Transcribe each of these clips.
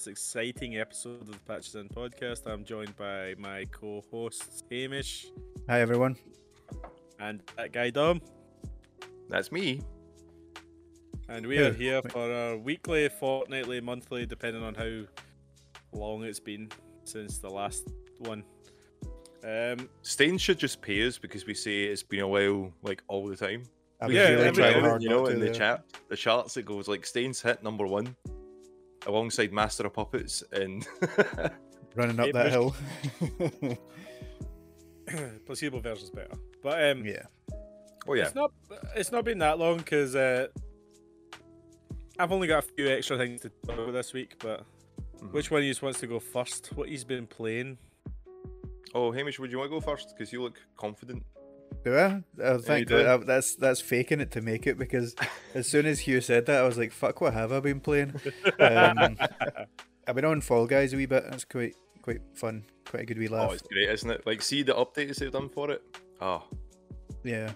this exciting episode of the Patches In podcast. I'm joined by my co-hosts Hamish Hi everyone. and that guy Dom, That's me. and we Yeah. are here for our weekly, fortnightly, monthly, depending on how long it's been since the last one. Um, Staind should just pay us because we say it's been a while, like all the time. I was Yeah, really every trying hard you know, to in the there. chat, the charts it goes like Staind's hit number one, alongside Master of Puppets, and Running up It that hill. placebo version's better, but um, yeah. oh yeah, It's not. It's not been that long because uh, I've only got a few extra things to talk about this week. But Mhm. which one of you just wants to go first? What he's been playing? Oh, Hamish, would you want to go first? Because you look confident. Do I? I think that, uh, that's that's faking it to make it because as soon as Hugh said that, I was like, "Fuck, what have I been playing?" Um, I've been on Fall Guys a wee bit. That's quite quite fun. Quite a good wee laugh. Oh, it's great, isn't it? Like, see the updates they've done for it. Oh, Yeah.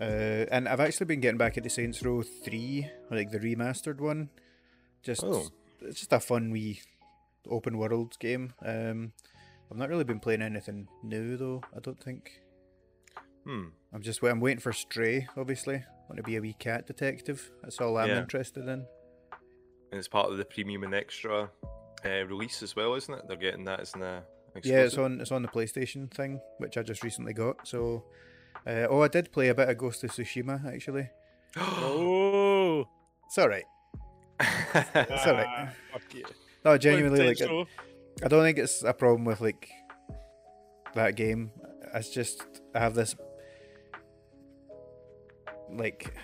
Uh, and I've actually been getting back into Saints Row Three, like the remastered one. Just Oh. it's just a fun wee open world game. Um, I've not really been playing anything new though. I don't think. Hmm. I'm just wait- I'm waiting for Stray. Obviously, I want to be a wee cat detective. That's all I'm Yeah. interested in. And it's part of the premium and extra uh, release as well, isn't it? They're getting that as an uh, Yeah, it's on it's on the PlayStation thing, which I just recently got. So, uh, oh, I did play a bit of Ghost of Tsushima actually. oh, It's all right. It's alright. ah, fuck you. No, genuinely, like I, I don't think it's a problem with like that game. It's just I have this like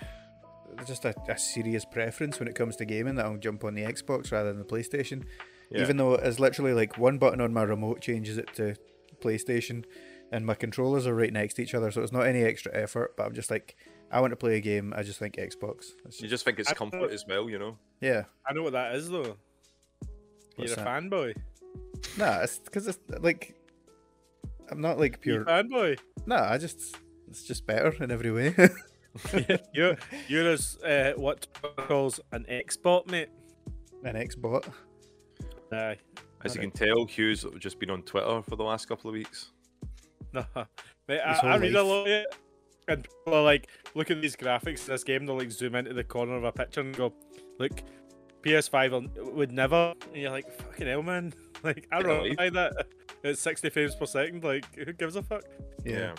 just a, a serious preference when it comes to gaming that I'll jump on the Xbox rather than the PlayStation. Yeah. Even though it's literally like one button on my remote changes it to PlayStation, and my controllers are right next to each other, so it's not any extra effort. But I'm just like, I want to play a game. I just think Xbox. It's you just, just think it's I- comfort as well, you know? yeah, I know what that is though. What's You're a that? fanboy. nah, it's because it's like I'm not like You're pure. fanboy. Nah, I just it's just better in every way. you're you're as uh, what calls an Xbot, mate. An Xbot. Aye. As you can tell, Hugh's just been on Twitter for the last couple of weeks. No, mate, I, I read a lot of it, and people are like, look at these graphics in this game. They'll like zoom into the corner of a picture and go, look, PS5 would never. And you're like, fucking hell, man. Like, I don't life. know that it's 60 frames per second. Like, who gives a fuck? Yeah.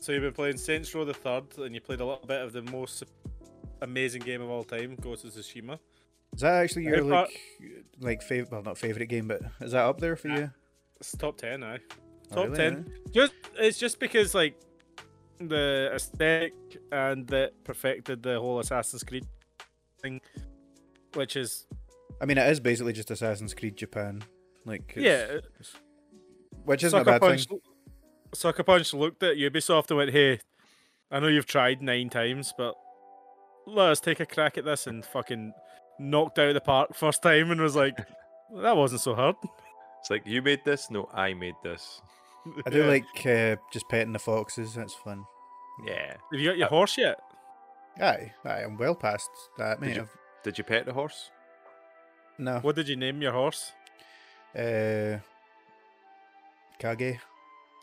So you've been playing Saints Row the Third, and you played a little bit of the most amazing game of all time, Ghost of Tsushima. Is that actually your Hey, Pat. like like favorite? Well, not favorite game, but is that up there for Yeah. you? It's top 10 now. Oh, Top really, 10. Just it's just because like the aesthetic and that perfected the whole Assassin's Creed thing, which is I mean, it is basically just Assassin's Creed Japan. Like, yeah. which isn't a bad Punch. thing. Sucker Punch looked at Ubisoft and went, "Hey, I know you've tried nine times, but let us take a crack at this." And fucking knocked out of the park first time, and was like, "That wasn't so hard." It's like, you made this? No, I made this. I do Yeah. like uh, just petting the foxes. That's fun. Yeah. Have you got your horse yet? Aye, aye, I'm well past that, mate. you- Did you pet the horse? No, What did you name your horse? uh, Kage.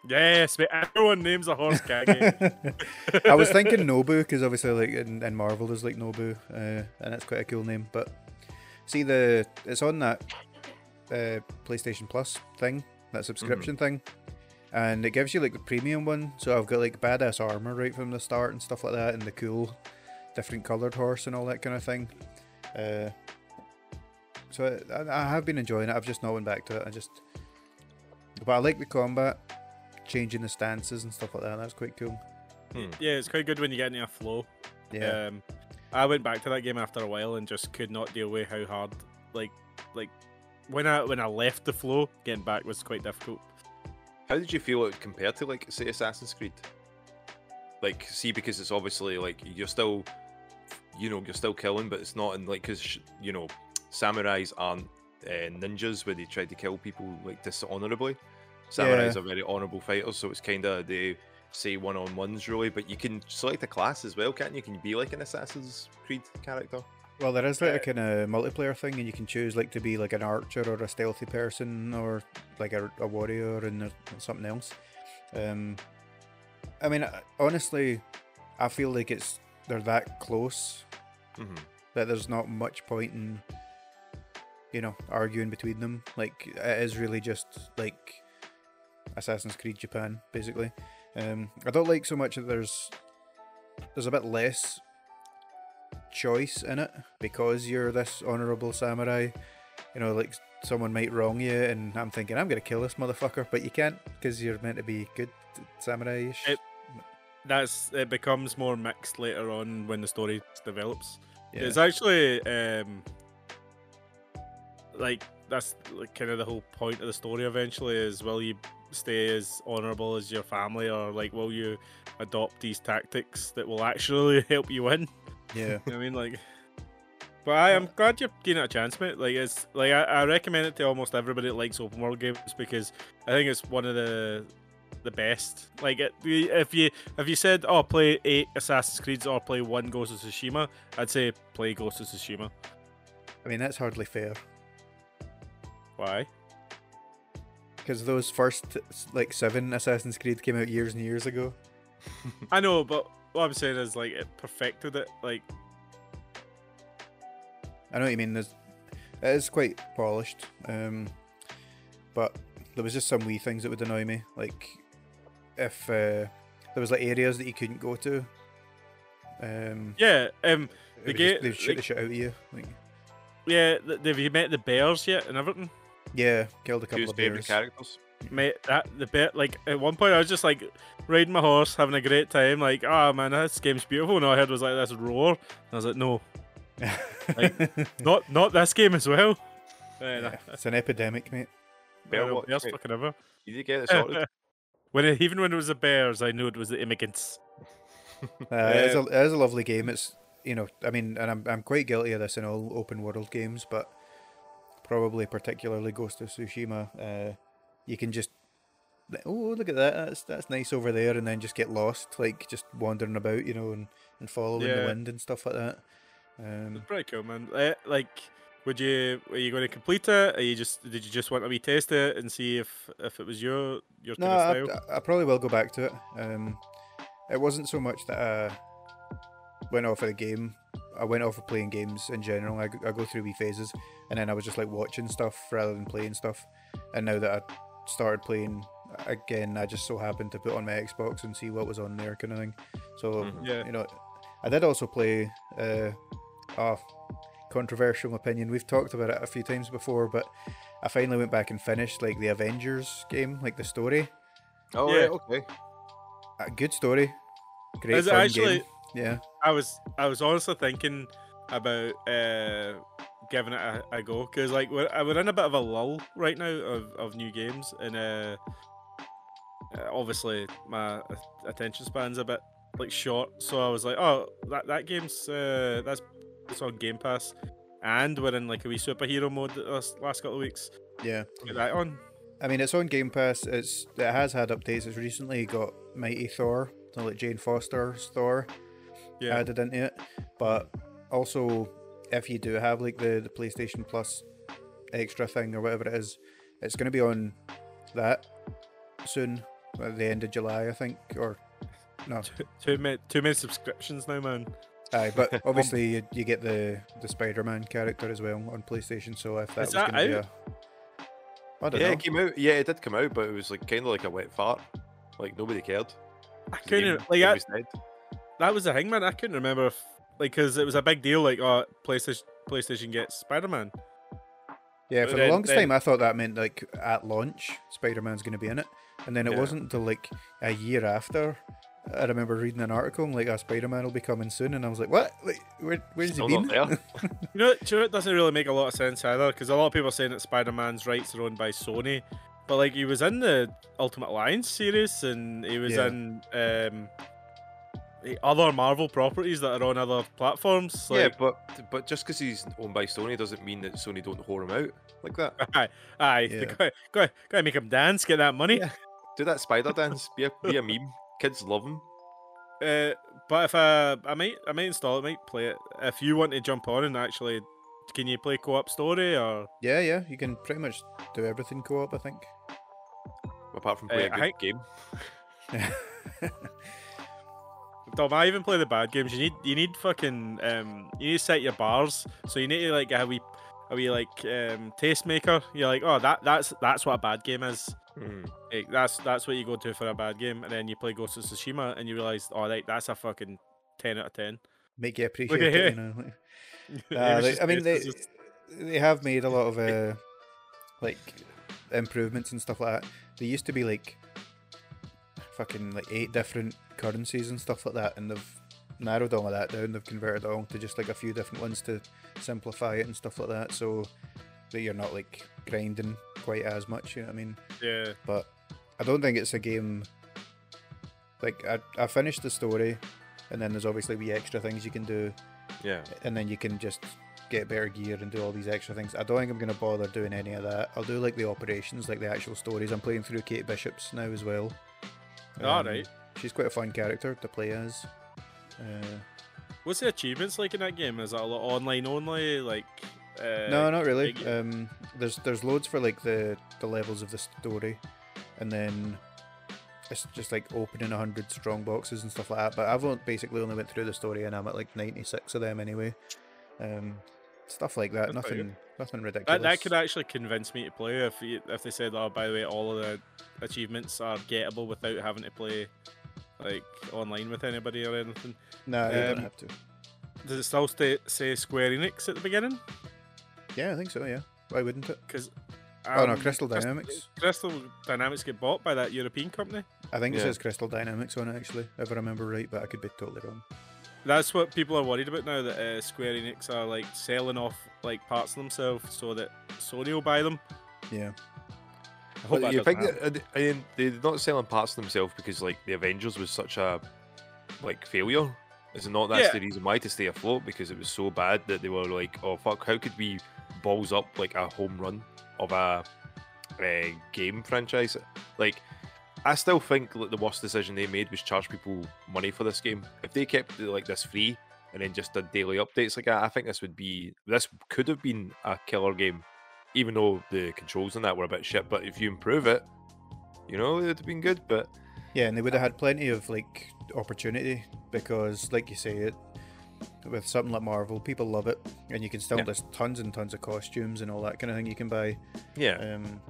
Yes, mate. Everyone names a horse Kage. I was thinking Nobu because obviously, like in, in Marvel, there's like Nobu, uh, and it's quite a cool name. But see, the it's on that uh, PlayStation Plus thing, that subscription thing, and it gives you like the premium one. So I've got like badass armor right from the start and stuff like that, and the cool, different colored horse and all that kind of thing. Uh, so I, I have been enjoying it. I've just not went back to it. I just, but I like the combat, changing the stances and stuff like that. That's quite cool. yeah, it's quite good when you get into a flow. Yeah. Um, I went back to that game after a while and just could not deal with how hard, like, like when I when I left the flow, getting back was quite difficult. How did you feel it compared to, like, say, Assassin's Creed? Like, see, because it's obviously, like, you're still, you know, you're still killing, but it's not in, like, because, you know, samurais aren't uh, ninjas where they try to kill people, like, dishonorably. Samurais Yeah. are very honorable fighters, so it's kind of, they say one on ones, really, but you can select a class as well, can't you? Can you be, like, an Assassin's Creed character? Well, there is like a kind of multiplayer thing, and you can choose like to be like an archer or a stealthy person or like a, a warrior and something else. Um, I mean, honestly, I feel like it's they're that close hmm that there's not much point in you know arguing between them. Like it is really just like Assassin's Creed Japan, basically. Um, I don't like so much that there's there's a bit less choice in it because you're this honorable samurai. You know, like someone might wrong you, and I'm thinking I'm gonna kill this motherfucker, but you can't because you're meant to be good samurai-ish. It- That's it becomes more mixed later on when the story develops. yeah. It's actually um like that's like kind of the whole point of the story eventually is will you stay as honorable as your family or like will you adopt these tactics that will actually help you win? yeah. You know I mean like but I am glad you're giving it a chance, mate. Like it's like I, I recommend it to almost everybody that likes open world games because I think it's one of the the best. Like it, if you if you said oh play eight Assassin's Creeds or play one Ghost of Tsushima, I'd say play Ghost of Tsushima. I mean that's hardly fair. Why? Because those first like seven Assassin's Creed came out years and years ago. I know, but what I'm saying is like it perfected it. Like I know what you mean. There's, it is quite polished, um, but there was just some wee things that would annoy me. Like if uh, there was like areas that you couldn't go to. Um, yeah, um, the would just- ga- they'd shoot like- the shit out of you. Like, yeah. Have you met the bears yet and everything? Yeah, killed a couple Who's of favorite bears. characters? Mate, that the bit like at one point I was just like riding my horse, having a great time. Like, oh man, this game's beautiful. And all I heard was like this roar. And I was like, no, not not this game as well. Yeah, Yeah, it's an epidemic, mate. Bear Bear watch, bears mate. fucking ever. You did get it sorted. when it, even when it was the bears, I knew it was the immigrants. Uh, it, is a, it is a lovely game. It's you know, I mean, and I'm I'm quite guilty of this in all open world games, but probably particularly Ghost of Tsushima. Uh, you can just oh look at that, that's that's nice over there, and then just get lost, like just wandering about, you know, and and following the wind and stuff like that. Um, It's pretty cool, man. Eh, like, would you were you going to complete it? Or you just did you just want to retest it and see if if it was your your no, kind of I. I probably will go back to it. Um, it wasn't so much that I went off of the game. I went off of playing games in general. I, I go through wee phases, and then I was just like watching stuff rather than playing stuff. And now that I started playing again, I just so happened to put on my Xbox and see what was on there, kind of thing. So Mhm. Yeah. you know, I did also play. Uh, oh, controversial opinion. We've talked about it a few times before, but I finally went back and finished like the Avengers game, like the story. Oh, Yeah. right, okay. A good story. Great Is it fun actually? game. Yeah. I was I was honestly thinking about uh, giving it a, a go because like we're uh, we're in a bit of a lull right now of, of new games and uh, uh, obviously my attention span's a bit like short so I was like oh that that game's uh, that's it's on Game Pass and we're in like a wee superhero mode this last couple of weeks Yeah. get that on I mean, it's on Game Pass. It's it has had updates. It's recently got Mighty Thor, so like Jane Foster's Thor yeah added into it. But also, if you do have like the the PlayStation Plus extra thing or whatever it is, it's going to be on that soon at the end of July, I think. Or no, too many too many subscriptions now man aye. But obviously, you, you get the the Spider-Man character as well on PlayStation. So if that Is was going to be a I don't Yeah, know. it came out. Yeah, it did come out, but it was like kind of like a wet fart. Like nobody cared. I 'cause the couldn't like I, was dead. That was the thing, man. I couldn't remember if, like, because it was a big deal. Like, oh, PlayStation, PlayStation gets Spider Man. Yeah, But for then- the longest then- time, I thought that meant like at launch, Spider Man's going to be in it, and then it Yeah. wasn't until like a year after. I remember reading an article and, like, a Spider Man will be coming soon, and I was like, "What? Like, where, where's Still he not been?" there. You know, do you know, it doesn't really make a lot of sense either. Because a lot of people are saying that Spider Man's rights are owned by Sony, but like he was in the Ultimate Alliance series, and he was Yeah. in um, the other Marvel properties that are on other platforms. yeah, but but just because he's owned by Sony doesn't mean that Sony don't whore him out like that. aye, aye, Yeah. they gotta, gotta, gotta make him dance, get that money. Yeah. Do that spider dance. Be a be a meme. Kids love him. Uh, But if uh, I might, I might install it, might play it. If you want to jump on and actually, can you play co-op story or? Yeah, yeah, you can pretty much do everything co-op, I think. Apart from Uh, playing a I good think- game. Dom, I even play the bad games. You need, you need fucking, um, you need to set your bars. So you need to like have a wee, a wee like um tastemaker. You're like, oh, that that's that's what a bad game is. Mm. Like, that's that's what you go to for a bad game, and then you play Ghost of Tsushima, and you realize, oh, right, that's a fucking ten out of ten. Make you appreciate at it, you know. Uh, was they- just- I mean, they just- they have made a lot of uh, like improvements and stuff like that. They used to be like fucking like eight different currencies and stuff like that, and they've narrowed all of that down. They've converted it all to just like a few different ones to simplify it and stuff like that, so that you're not like grinding quite as much. You know what I mean? yeah. but I don't think it's a game. Like I, I finished the story, and then there's obviously wee extra things you can do, Yeah. and then you can just get better gear and do all these extra things. I don't think I'm gonna bother doing any of that. I'll do like the operations, like the actual stories. I'm playing through Kate Bishop's now as well. All Um, right. She's quite a fun character to play as. Uh, What's the achievements like in that game? Is that a lot online only? Like, uh, no, not really. Um, there's there's loads for like the the levels of the story, and then it's just like opening a hundred strong boxes and stuff like that. But I've only, basically only went through the story, and I'm at like ninety six of them anyway. Um, stuff like that. That's nothing nothing ridiculous. that, that could actually convince me to play if you, if they said, oh, by the way, all of the achievements are gettable without having to play like online with anybody or anything. no, you um, don't have to. Does it still stay, say Square Enix at the beginning? Yeah, I think so. Yeah, why wouldn't it? Because Oh, no, Crystal Dynamics. Crystal Dynamics get bought by that European company. I think it Yeah. says Crystal Dynamics on it actually, if I remember right, but I could be totally wrong. That's what people are worried about now. That uh, Square Enix are like selling off like parts of themselves so that Sony will buy them. Yeah, I hope But that you doesn't think happen. that, I mean, they're not selling parts to themselves because like the Avengers was such a like failure. Is it not? That's Yeah. the reason why to stay afloat because it was so bad that they were like, oh fuck, how could we balls up like a home run of a, uh game franchise? Like, I still think like the worst decision they made was charge people money for this game. If they kept it like this free and then just did daily updates like that, I think this would be this could have been a killer game even though the controls on that were a bit shit. But if you improve it, you know, it'd have been good. But yeah, and they would have had plenty of like opportunity because, like you say, it with something like Marvel, people love it, and you can still Yeah. there's tons and tons of costumes and all that kind of thing you can buy. yeah, Um,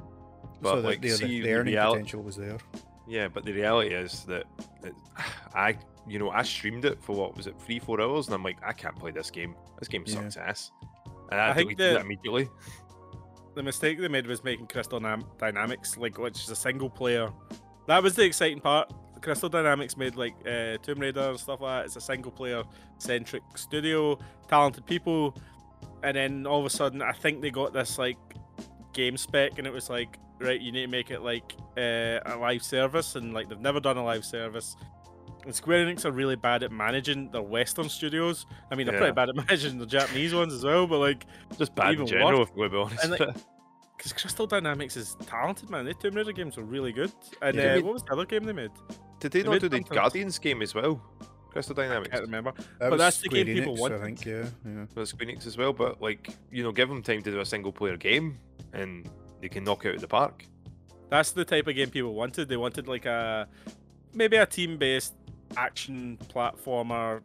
But, so like, the, the, the earning real- potential was there. Yeah. But the reality is that it, I, you know, I streamed it for what was it, three, four hours, and I'm like, I can't play this game. This game Yeah. sucks ass. And I, I think deleted it the- immediately. the mistake they made was making Crystal Dynamics like which is a single player. That was the exciting part. Crystal Dynamics made like uh, Tomb Raider and stuff like that. It's a single player centric studio, talented people, and then all of a sudden, I think they got this like game spec, and it was like, right, you need to make it like uh, a live service, and like they've never done a live service. And Square Enix are really bad at managing their Western studios. I mean, they're Yeah. pretty bad at managing the Japanese ones as well, but like. Just bad even in general, worse. if we're honest. And, like, Because Crystal Dynamics is talented, man. The Tomb Raider games are really good. And Yeah. uh, Did we- what was the other game they made? Did they they not do the Guardians game as well? Crystal I Dynamics. can't remember. That But that's the Square game people Enix, wanted. I think. Yeah, yeah. for Square Enix as well, but like you know, give them time to do a single player game, and they can knock it out of the park. That's the type of game people wanted. They wanted like a maybe a team-based action platformer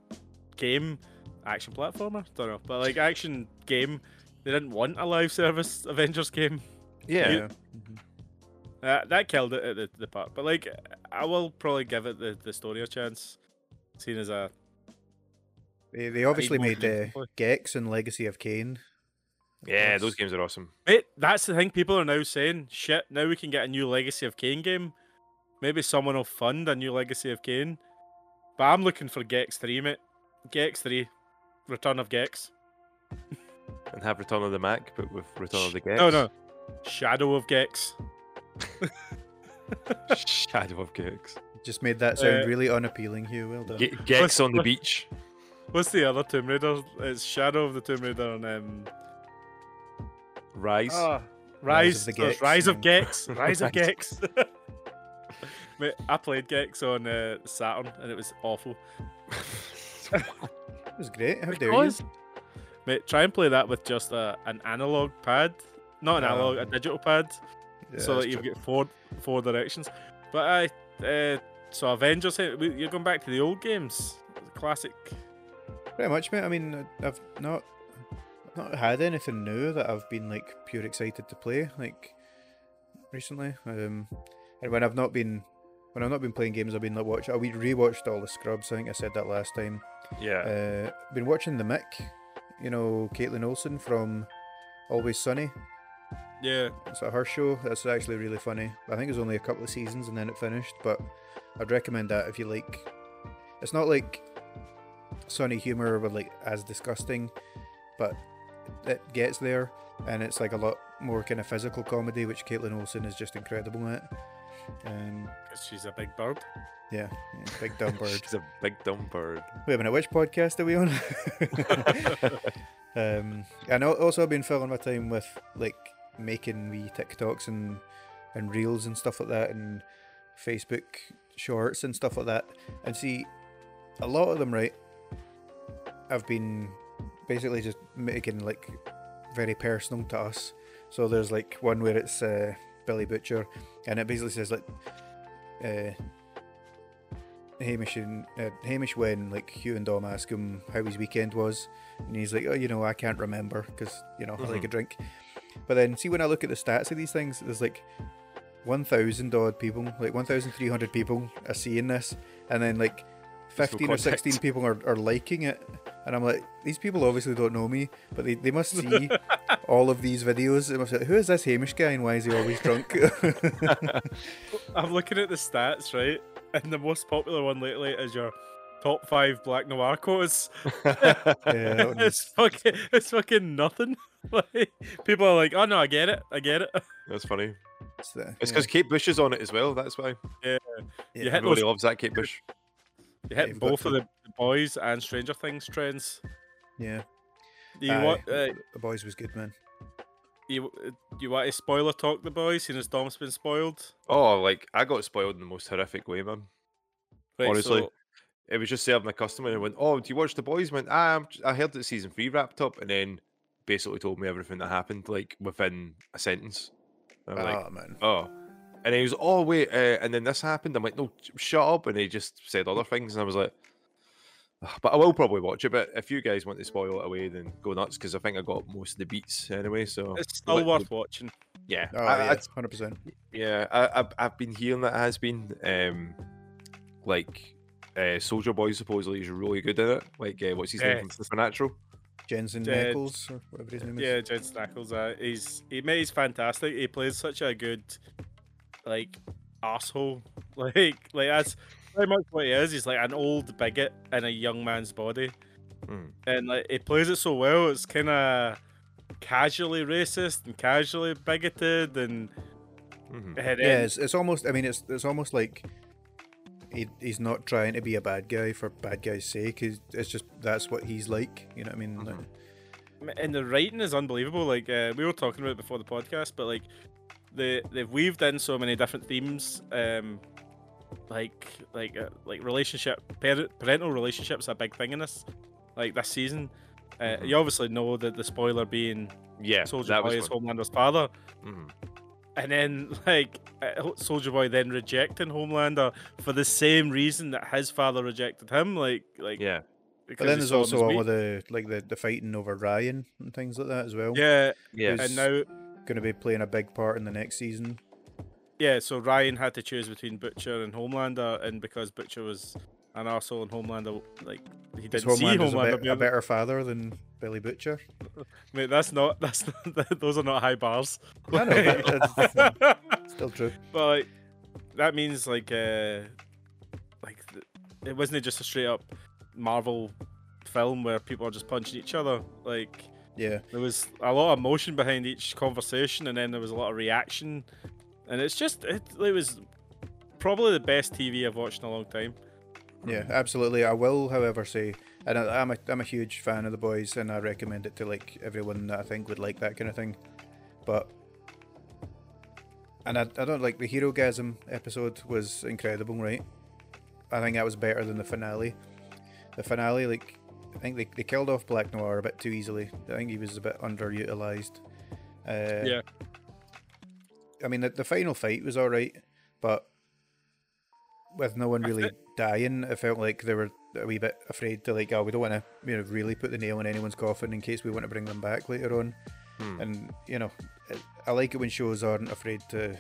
game. Action platformer? Don't know, but like action game. They didn't want a live service Avengers game. Yeah, yeah. Mhm. Uh, that killed it at the, the part. But like, I will probably give it the, the story a chance, seeing as a They, they obviously made games uh. Gex and Legacy of Kain. Yeah, those games are awesome. Wait, that's the thing people are now saying. Shit, now we can get a new Legacy of Kain game. Maybe someone will fund a new Legacy of Kain. But I'm looking for Gex 3, mate. Gex 3. Return of Gex. And have Return of the Mac, but with Return of the Gex. No, no. Shadow of Gex. Shadow of Gex. Just made that sound Uh, really unappealing, Hugh. Well done. Ge- Gex What's- on the beach. What's the other Tomb Raider? It's Shadow of the Tomb Raider and um, Rise. ah, Rise Rise. of Gex, Rise of. Gex. Rise of Gex. Mate, I played Gex on uh, Saturn and it was awful. It was great. How dare you? Because, mate, try and play that with just a, an analog pad, not an Oh. analog, a digital pad, Yeah, so that you get four four directions. But I, uh, so Avengers, you're going back to the old games, classic. Pretty much, mate. I mean, I've not not had anything new that I've been like pure excited to play like recently. Um, and when I've not been when I've not been playing games, I've been like watch. I we rewatched all the Scrubs. I think I said that last time. Yeah. Uh, been watching the Mick. You know, Kaitlin Olson from Always Sunny. Yeah, It's a her show. That's actually really funny. I think it was only a couple of seasons and then it finished, but I'd recommend that if you like. It's not like sunny humor or like as disgusting, but it gets there, and it's like a lot more kind of physical comedy, which Kaitlin Olson is just incredible at. Um, because she's a big bird. yeah, yeah, big dumb bird. She's a big dumb bird. Wait a minute, which podcast are we on? um, and also I've been filling my time with like making wee TikToks and and reels and stuff like that, and Facebook shorts and stuff like that. And see, a lot of them, right? I've been basically just making like very personal to us. So there's like one where it's uh, Billy Butcher, and it basically says like. Uh, Hamish and uh, Hamish when like Hugh and Dom ask him how his weekend was, and he's like, "Oh, you know, I can't remember because you know I like a drink." But then see when I look at the stats of these things, there's like one thousand odd people, like one thousand three hundred people are seeing this, and then like fifteen or sixteen people are, are liking it, and I'm like, these people obviously don't know me, but they, they must see all of these videos. They must be like, who is this Hamish guy and why is he always drunk? I'm looking at the stats, right? And the most popular one lately is your top five Black Noir quotes. yeah, it's fucking, it's fucking nothing. like, people are like, "Oh no, I get it, I get it." That's funny. it's the- It's yeah, because Kate Bush is on it as well. That's why yeah. you hit everybody those- loves that Kate Bush. You Yeah, hit you've both of the the boys and Stranger Things trends. yeah. Do you Aye. want, uh, The boys was good, man. you, uh, you want to spoiler talk the boys, seeing as Dom's been spoiled? Oh, like I got spoiled in the most horrific way, man. Right, Honestly. so- It was just serving a customer and went, "Oh, do you watch the boys?" Went, ah, I'm j- I heard that season three wrapped up, and then basically told me everything that happened like within a sentence. I'm like, oh man. oh. And he was, oh wait, uh, and then this happened. I'm like, no, shut up. And he just said other things, and I was like, "Ugh," but I will probably watch it. But if you guys want to spoil it away, then go nuts because I think I got most of the beats anyway. So it's still let- worth watching. yeah, Oh I- yeah, I'd- hundred percent. yeah, I, I've I've been hearing that it has been um like uh, Soldier Boy supposedly is really good in it. Like uh, what's his name from Supernatural? Jensen Jed- Nichols or whatever his name is. Yeah, Jed Snackles. Uh, he's he he's fantastic. He plays such a good, like, asshole. Like, like that's very much what he is. He's like an old bigot in a young man's body, Mm. and like he plays it so well. It's kind of casually racist and casually bigoted, and, Mhm. Yeah, it's, it's almost. I mean, it's it's almost like he, he's not trying to be a bad guy for bad guy's sake. He's, it's just that's what he's like. You know what I mean? Like, and the writing is unbelievable. Like uh, we were talking about it before the podcast, but like they they've weaved in so many different themes. Um, like like uh, like relationship, parent, parental relationships are a big thing in this. Like this season, uh, Mhm. you obviously know that the spoiler being Yeah, Soldier that Boy was is. Homelander's father, Mhm. and then like uh, Soldier Boy then rejecting Homelander for the same reason that his father rejected him. Like like Yeah, because but then there's also all of the like the, the fighting over Ryan and things like that as well. yeah, yeah, and now going to be playing a big part in the next season. Yeah, so Ryan had to choose between Butcher and Homelander, and because Butcher was an arsehole and Homelander, like he didn't see Homelander. a, bit, a better father than Billy Butcher. Mate, that's not that's not, those are not high bars. I know, that's still true. but like that means like uh like it wasn't just a straight up Marvel film where people are just punching each other. Like Yeah, there was a lot of emotion behind each conversation, and then there was a lot of reaction, and it's just it, it was probably the best TV I've watched in a long time. yeah, absolutely. I will, however, say, and I, I'm a I'm a huge fan of the boys, and I recommend it to like everyone that I think would like that kind of thing. But and I, I don't like the Herogasm episode was incredible, right? I think that was better than the finale. the finale, like I think they, they killed off Black Noir a bit too easily. I think he was a bit underutilized. Uh, Yeah. I mean, the, the final fight was all right, but with no one I really dying, it felt like they were a wee bit afraid to like, oh, we don't want to, you know, really put the nail in anyone's coffin in case we want to bring them back later on. Hmm. And you know, I like it when shows aren't afraid to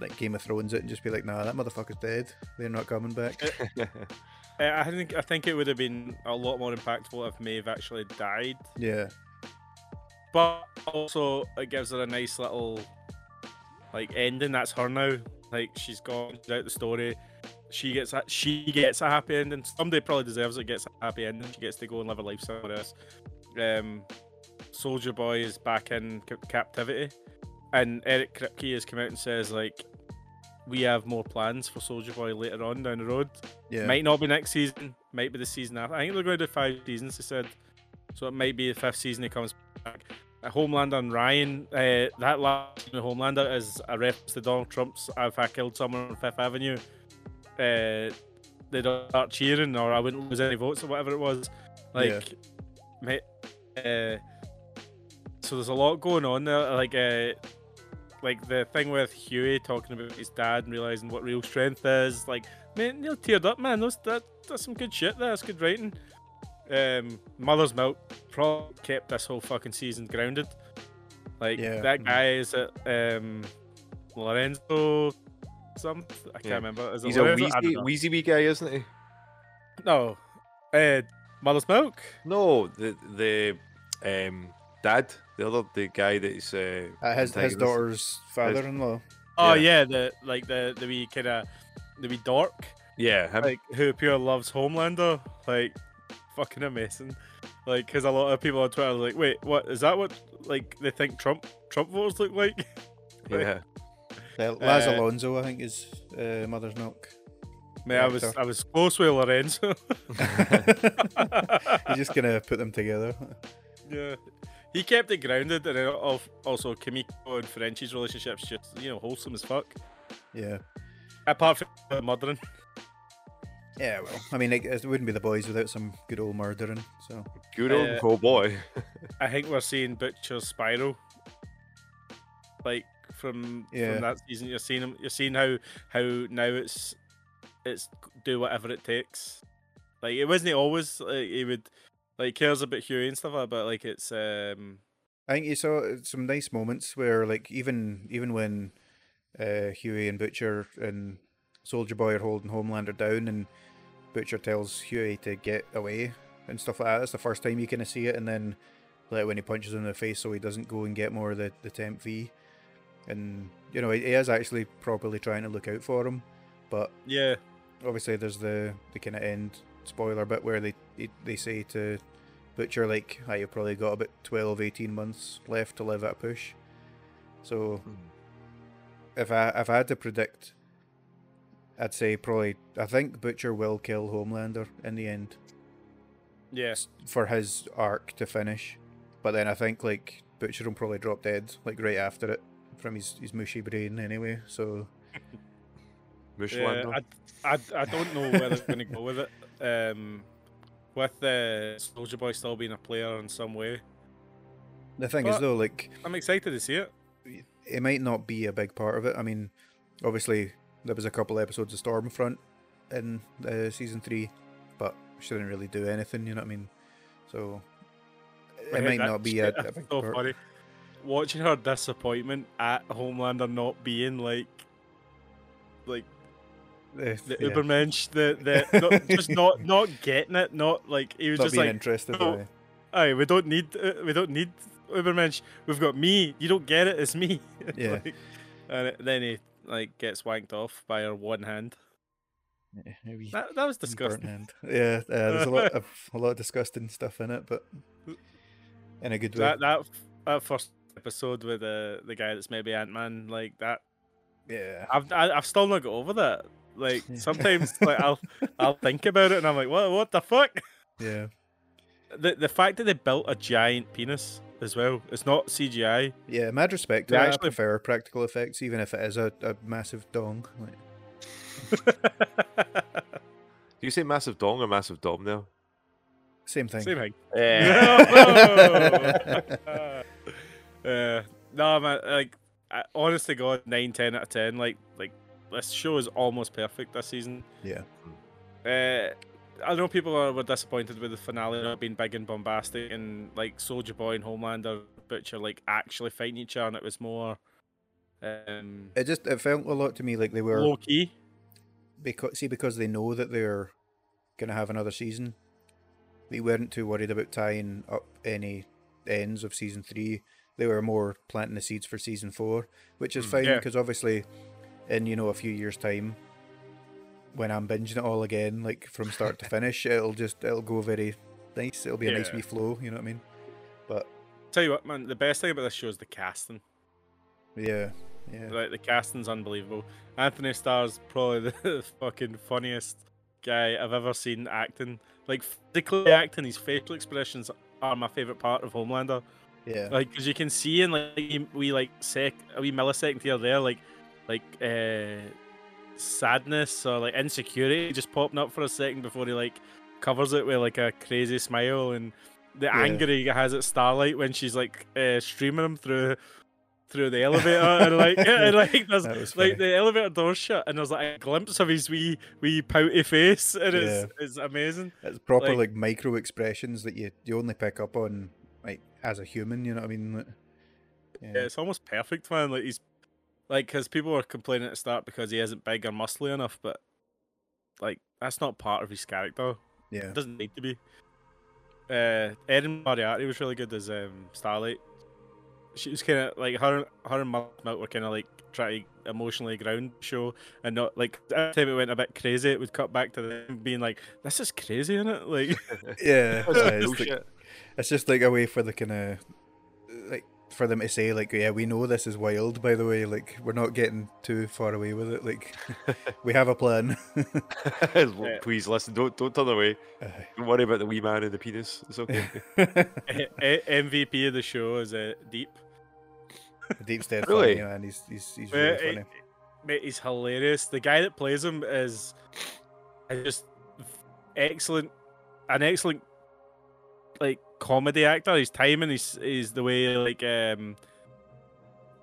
like Game of Thrones it and just be like, nah, that motherfucker's dead. They're not coming back. Uh, I think I think it would have been a lot more impactful if Maeve actually died. yeah, But also, it gives her a nice little like ending. That's her now. Like she's gone she's out the story. She gets a, she gets a happy ending. Somebody probably deserves it. Gets a happy ending. She gets to go and live a life somewhere else. Um, Soldier Boy is back in ca- captivity, and Eric Kripke has come out and says like, we have more plans for Soldier Boy later on down the road. yeah, Might not be next season. Might be the season after. I think they're going to do five seasons. They said, so it might be the fifth season he comes back. Homelander and Ryan. Uh, that last season of Homelander is a reference to Donald Trump's "If I killed someone on Fifth Avenue, uh, they'd start cheering, or I wouldn't lose any votes, or whatever it was." Like, mate, uh, so there's a lot going on there. Like, uh, like the thing with Huey talking about his dad and realizing what real strength is. Like, man, Neil teared up, man. Those that that's some good shit. There. That's good writing. Um, Mother's Milk probably kept this whole fucking season grounded. Like Yeah. that guy is it um Lorenzo something I can't Yeah. remember. Is it He's a Lorenzo? I don't wheezy, wheezy wee guy, isn't he? No. Uh, Mother's Milk? No, the the um dad, the other the guy that's uh, Uh, his his daughter's father-in-law. Oh Yeah. yeah, the like the the wee kind of the wee dork Yeah, him. like who pure loves Homelander, like fucking amazing. Like, because a lot of people on Twitter are like, wait, what is that? What like they think Trump Trump voters look like? yeah. Uh, Laz Uh, Alonso, I think, is uh, Mother's Milk. Man, I was. I was close with Lorenzo. He's just gonna put them together. yeah, he kept it grounded, and then also Kimiko and Frenchie's relationship's just you know wholesome as fuck. Yeah. Apart from the murdering. Yeah, well, I mean, it, it wouldn't be the boys without some good old murdering. So Good old Uh, oh boy. I think we're seeing Butcher's spiral. Like from Yeah. from that season, you're seeing him. You're seeing how how now it's it's do whatever it takes. Like it wasn't always like he would like cares about Huey and stuff like that, but like it's um I think you saw some nice moments where, like, even even when uh, Huey and Butcher and Soldier Boy are holding Homelander down, and Butcher tells Huey to get away and stuff like that. That's the first time you kind of see it, and then like when he punches him in the face, so he doesn't go and get more of the the temp V. And you know he, he is actually properly trying to look out for him, but yeah obviously there's the the kind of end spoiler bit where they they, they say to Butcher like, "Hi, you've probably got about 12, 18 months left to live at a push." So hmm. if I if I had to predict, I'd say probably I think Butcher will kill Homelander in the end yeah s- for his arc to finish, but then I think like Butcher will probably drop dead like right after it from his his mushy brain anyway. So yeah. Mushlander. I, I I don't know where they're gonna go with it. Um, with uh, Soldier Boy still being a player in some way, the thing is though, like I'm excited to see it. it might not be a big part of it. I mean, obviously there was a couple episodes of Stormfront in uh, season three, but she didn't really do anything. You know what I mean? So it might not be a, a big so part. funny. Watching her disappointment at Homelander not being like, like Uh, the yeah, Ubermensch, the the not, just not not getting it, not like he was not just like, interested. "No, aye. "Aye, we don't need uh, we don't need Ubermensch. We've got me. You don't get it. It's me." Yeah. Like, and it- then he like gets wanked off by her one hand. Yeah, That that was disgusting. Yeah, uh, there's a lot of a lot of disgusting stuff in it, but in a good way. That that that first episode with the the guy that's maybe Ant Man like that yeah, I've I, I've still not got over that. Like sometimes like I'll I'll think about it and I'm like, what what the fuck? yeah, The the fact that they built a giant penis as well. It's not CGI. yeah. Mad respect. They. I actually- prefer practical effects, even if it is a, a massive dong. Like, Do you say massive dong or massive dom now? Same thing. Same thing. Eh, uh, no, man. Like, I, honest to God, 9, 10 out of ten. Like, like this show is almost perfect this season. Yeah. Uh, I know people are, were disappointed with the finale not being big and bombastic, and like Soldier Boy and Homelander Butcher like actually fighting each other, and it was more um, It just it felt a lot to me like they were low key. because see because they know that they're gonna have another season. They weren't too worried about tying up any ends of season three. They were more planting the seeds for season four, which is Mm, fine yeah. because obviously, in you know a few years' time, when I'm binging it all again, like from start to finish, it'll just it'll go very nice. It'll be a nice wee flow. You know what I mean? But Tell you what, man, the best thing about this show is the casting. yeah, yeah, Like the casting's unbelievable. Anthony Starr's probably the fucking funniest guy I've ever seen acting. Like physically acting, his facial expressions are my favorite part of Homelander. yeah. Like, because you can see in like we- like sec a wee millisecond here there, like like uh sadness or like insecurity just popping up for a second before he like covers it with like a crazy smile and the Yeah. anger he has at Starlight when she's like uh, streaming him through through the elevator and like and like there's That was funny. like the elevator door shut and there's like a glimpse of his wee wee pouty face and it's it's amazing. It's proper Like- like, micro expressions that you you only pick up on like as a human. You know what I mean? Like, Yeah, it's almost perfect, man. Like he's like because people were complaining at the start because he isn't big or muscly enough, but like that's not part of his character. yeah. It doesn't need to be. Uh, Erin Moriarty was really good as um, Starlight. She was kind of like her, her and Mark Milk were kind of like trying to emotionally ground show and not like every time it went a bit crazy, it would cut back to them being like, "This is crazy, isn't it?" Like, Yeah, That's aye, like it's, like, it's just like a way for the kind of for them to say like, yeah, we know this is wild. By the way, like we're not getting too far away with it. Like we have a plan. Please listen. Don't don't turn away. Don't worry about the wee man and the penis. It's okay. A- A- MVP of the show is uh, Deep. Deep stead Really? funny, man. He's he's he's Uh, really it- funny. Mate, he's hilarious. The guy that plays him is, is just excellent, an excellent like comedy actor. His timing, is is the way like um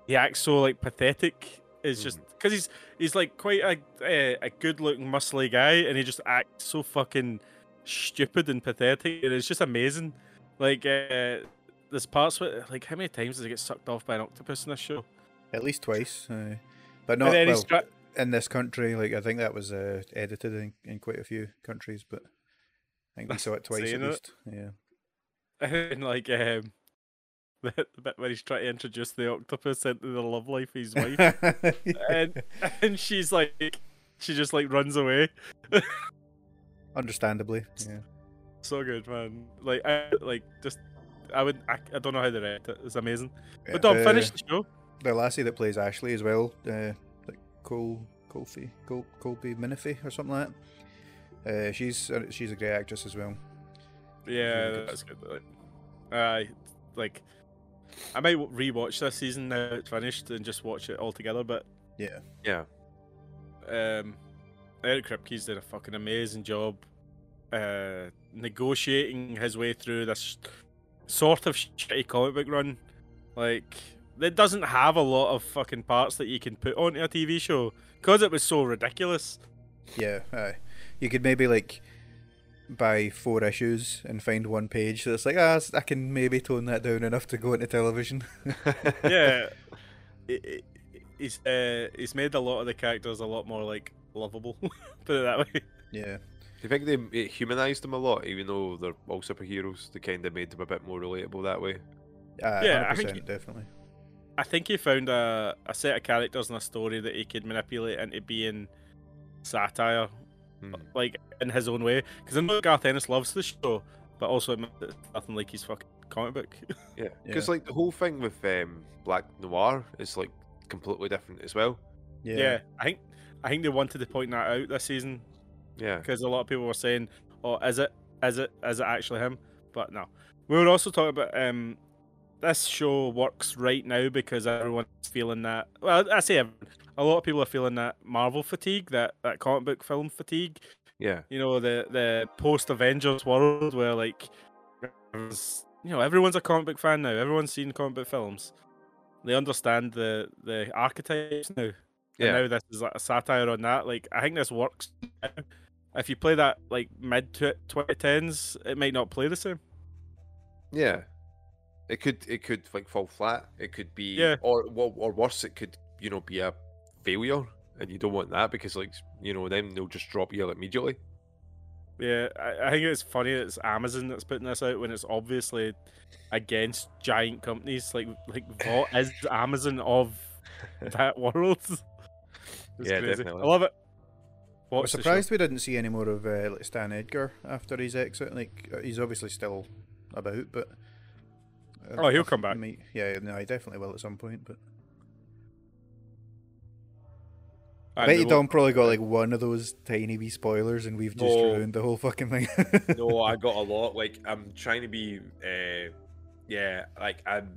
he acts so like pathetic. Is just because he's he's like quite a a, a good looking muscly guy, and he just acts so fucking stupid and pathetic, and it's just amazing. Like uh, there's parts where like how many times does he get sucked off by an octopus in this show? At least twice. Aye. But not well, in this country. Like I think that was uh, edited in, in quite a few countries, but I think we saw it twice at saying it. least. Yeah. and like um the, the bit where he's trying to introduce the octopus into the love life of his wife and and she's like she just like runs away Understandably. Yeah. so good man like I like just I would I, I don't know how they write it it's amazing Yeah, but Dom the- finish the show the lassie that plays Ashley as well, uh, like Cole Colby Col- Colby Minifie or something like that. Uh, she's uh, she's a great actress as well. Yeah that's good like, I like I might rewatch this season now it's finished and just watch it all together but Yeah, yeah. um, Eric Kripke's did a fucking amazing job uh, negotiating his way through this sort of shitty comic book run. Like, it doesn't have a lot of fucking parts that you can put onto a TV show because it was so ridiculous. yeah. Aye. You could maybe like buy four issues and find one page that's like, ah, s- I can maybe tone that down enough to go into television. Yeah, it, it, he's uh, he's made a lot of the characters a lot more like lovable. put it that way. yeah, Do you think they it humanized them a lot, even though they're all superheroes? They kind of made them a bit more relatable that way. uh, Yeah, I 100%, think- definitely. I think he found a, a set of characters and a story that he could manipulate into being satire Hmm. like in his own way. Because I know Garth Ennis loves the show, but also admits it's nothing like his fucking comic book. Yeah, Yeah. because like the whole thing with um, Black Noir is like completely different as well. Yeah, yeah. I think I think they wanted to point that out this season Yeah, because a lot of people were saying, "Oh, is it? Is it? Is it actually him?" But no. We were also talking about um, this show works right now because everyone's feeling that. Well, I say everyone, a lot of people are feeling that Marvel fatigue, that that comic book film fatigue. Yeah. You know, the the post Avengers world where like, you know, everyone's a comic book fan now. Everyone's seen comic book films. They understand the the archetypes now. Yeah. And now this is like a satire on that. Like, I think this works. If you play that like mid twenty tens, it might not play the same. Yeah. It could it could like fall flat. It could be Yeah. or or, or worse, it could, you know, be a failure. And you don't want that because like you know, then they'll just drop you immediately. Yeah, I, I think it's funny that it's Amazon that's putting this out when it's obviously against giant companies like like Vought is Amazon of that world. It's Yeah, crazy. definitely. I love it. I was Watch the show. surprised we didn't see any more of uh, like Stan Edgar after his exit. Like uh, he's obviously still about, but Oh, he'll come back. might- yeah, no, he definitely will at some point. But I bet you. Dom probably got like one of those tiny wee spoilers, and we've just No. ruined the whole fucking thing. no, I got a lot. Like I'm trying to be, uh, yeah, like I'm,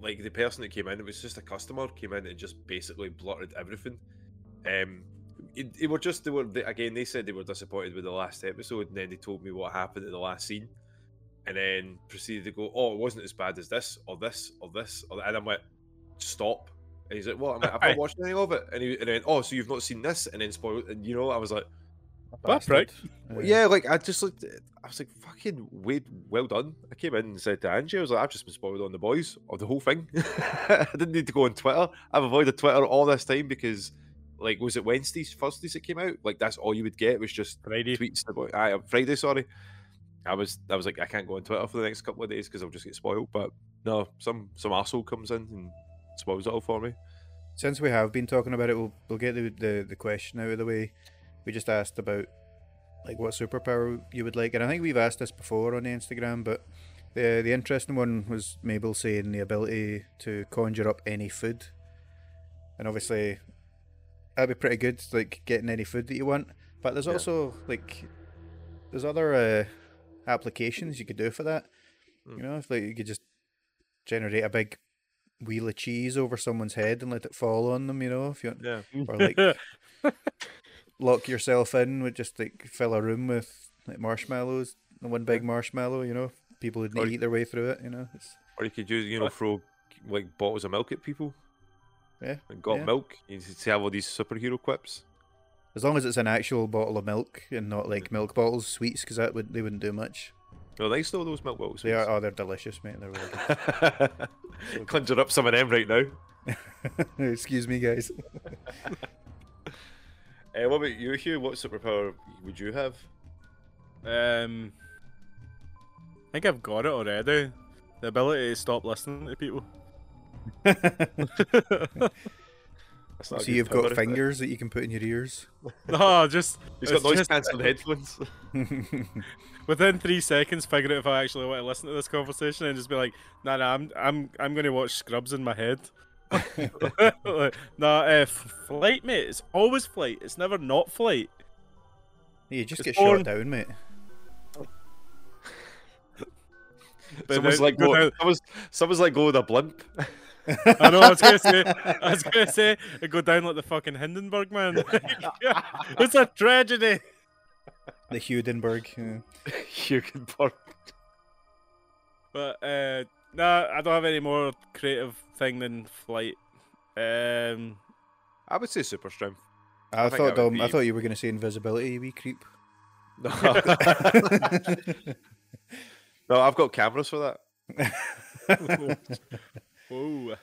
like the person that came in, it was just a customer came in and just basically blurted everything. Um, it, it were just they were they, again. They said they were disappointed with the last episode, and then they told me what happened in the last scene, and then proceeded to go, "Oh, it wasn't as bad as this, or this, or this," or and I'm like, "Stop." And he's like, "What? I'm like, I've Aye. not watched any of it." And, he, and then, "Oh, so you've not seen this?" And then spoiled. And you know, I was like, "That's prick. Uh, yeah, like I just looked. I was like, "Fucking wait, well done." I came in and said to Angie, "I was like, I've just been spoiled on the boys of the whole thing. I didn't need to go on Twitter. I've avoided Twitter all this time because, like, was it Wednesdays, Thursdays it came out? Like that's all you would get was just Friday. tweets about aye, Friday. Sorry, I was I was like, I can't go on Twitter for the next couple of days because I'll just get spoiled. But no, some some asshole comes in and spoils it all for me. Since we have been talking about it, we'll we'll get the, the the question out of the way. We just asked about like what superpower you would like, and I think we've asked this before on the Instagram, but the the interesting one was Mabel saying the ability to conjure up any food, and obviously that'd be pretty good, like getting any food that you want. But there's Yeah. also like there's other uh, applications you could do for that. Mm. You know, if like you could just generate a big wheel of cheese over someone's head and let it fall on them, you know, if you want, Yeah, or like lock yourself in with just like fill a room with like marshmallows, one big marshmallow, you know, people would Or- eat their way through it, you know. It's, or you could use you know throw like bottles of milk at people. Yeah, and got yeah. milk. You see have all these superhero quips. As long as it's an actual bottle of milk and not like milk bottles, sweets, because that would they wouldn't do much. Oh, They're nice though, those milk bottles. They are, oh, they're delicious, mate. They're really good. Conjure up some of them right now. Excuse me, guys. Uh, what about you, Hugh? What superpower would you have? Um, I think I've got it already. The ability to stop listening to people. That's not a so you've got is it? fingers that you can put in your ears. no, just He's got noise just- cancelling headphones. within three seconds figure out if I actually want to listen to this conversation and just be like, nah, nah, I'm I'm I'm gonna watch Scrubs in my head. Like, nah, uh, flight, mate. It's always flight. It's never not flight. you just It's get born- shot down, mate. But someone's then like, go go, someone's, someone's like, go with a blimp. I know. I was gonna say. I was gonna say it go down like the fucking Hindenburg man. it's a tragedy. The Hudenberg. Yeah. you. But uh, nah, I don't have any more creative thing than flight. Um, I would say super strength. I, think thought that would Dom, I thought you were going to say invisibility, you wee creep. No, no, I've got cameras for that.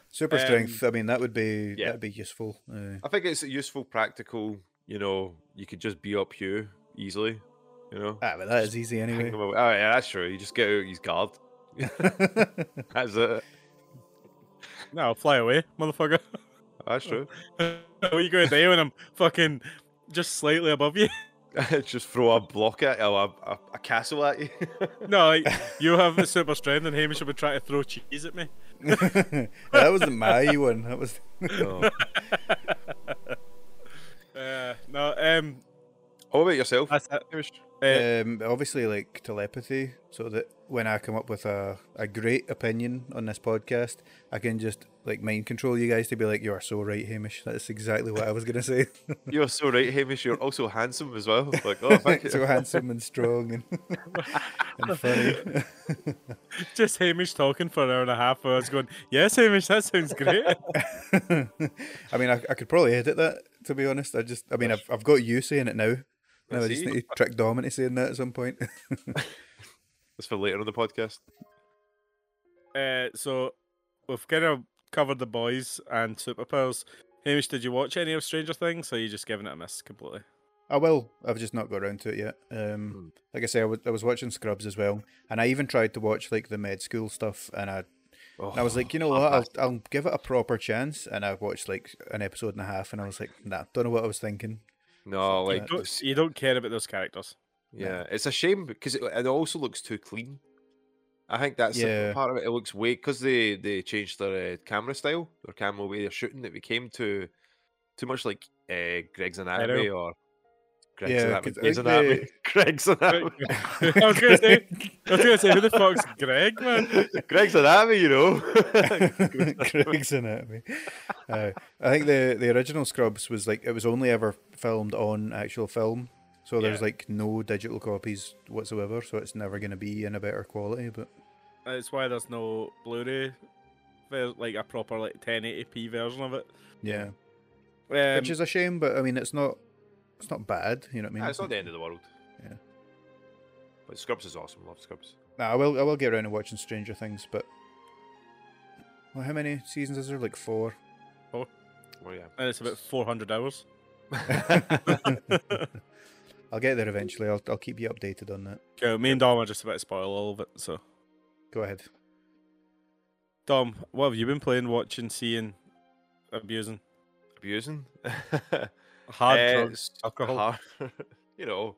Whoa. Super Um, strength. I mean, that would be yeah. that'd be useful. Uh, I think it's a useful, practical. You know, you could just be up Hugh easily. You know, ah, but that is easy anyway. Oh yeah, that's true. You just get out his guard. That's it. No, fly away, motherfucker. That's true. what are you going to do when I'm fucking just slightly above you? just throw a block at you, or a, a, a castle at you. No, like you have the super strength, and Hamish will be trying to throw cheese at me. That wasn't my one. That was. no. Uh, no, um, What about yourself? that's it. Hamish? Uh, Um, obviously, like telepathy, so that when I come up with a, a great opinion on this podcast, I can just like mind control you guys to be like, "You are so right, Hamish." That's exactly what I was gonna say. You're so right, Hamish. You're also handsome as well. Like, oh, thank you. so handsome and strong and, and funny. Just Hamish talking for an hour and a half. I was going, yes, Hamish, that sounds great. I mean, I, I could probably edit that. To be honest, I just, I mean, I've, I've got you saying it now. Now I just need to trick Dom into saying that at some point. That's for later on the podcast. Uh, so we've kind of covered the boys and superpowers. Hamish, did you watch any of Stranger Things? Or are you just giving it a miss completely? I will. I've just not got around to it yet. Um, Hmm. like I say, I wa- I was watching Scrubs as well, and I even tried to watch like the med school stuff, and I, Oh, I was like, you know what, I'll, I'll give it a proper chance, and I watched like an episode and a half, and I was like, nah, don't know what I was thinking. no, You like, don't, you don't care about those characters. yeah, it's a shame because it, it also looks too clean. I think that's the Yeah. part of it. It looks way because they they changed their uh, camera style, their camera way they're shooting. It became too too much like uh, Greg's Anatomy or Greg's Yeah, Anatomy. 'cause Greg's Grey's think Anatomy. they- Greg's Anatomy. I was gonna say, I was gonna say, who the fuck's Greg, man? Greg's Anatomy, you know. Greg's Anatomy. Uh, I think the the original Scrubs was like it was only ever filmed on actual film, so there's like no digital copies whatsoever. So it's never going to be in a better quality. But That's why there's no Blu-ray, ver- like a proper like 1080p version of it. yeah, Um, which is a shame. But I mean, it's not it's not bad. You know what I mean? Nah, it's not the end of the world. Yeah. But Scrubs is awesome. Love Scrubs. Nah, I will I will get around to watching Stranger Things, but well, how many seasons is there? Like four. Oh yeah. and it's about 400 hours. I'll get there eventually. I'll I'll keep you updated on that. Okay, me and Dom are just about to spoil all of it. So, Go ahead. Dom, what have you been playing, watching, seeing, abusing? Abusing. Hard Uh, drugs, alcohol. hard- you know,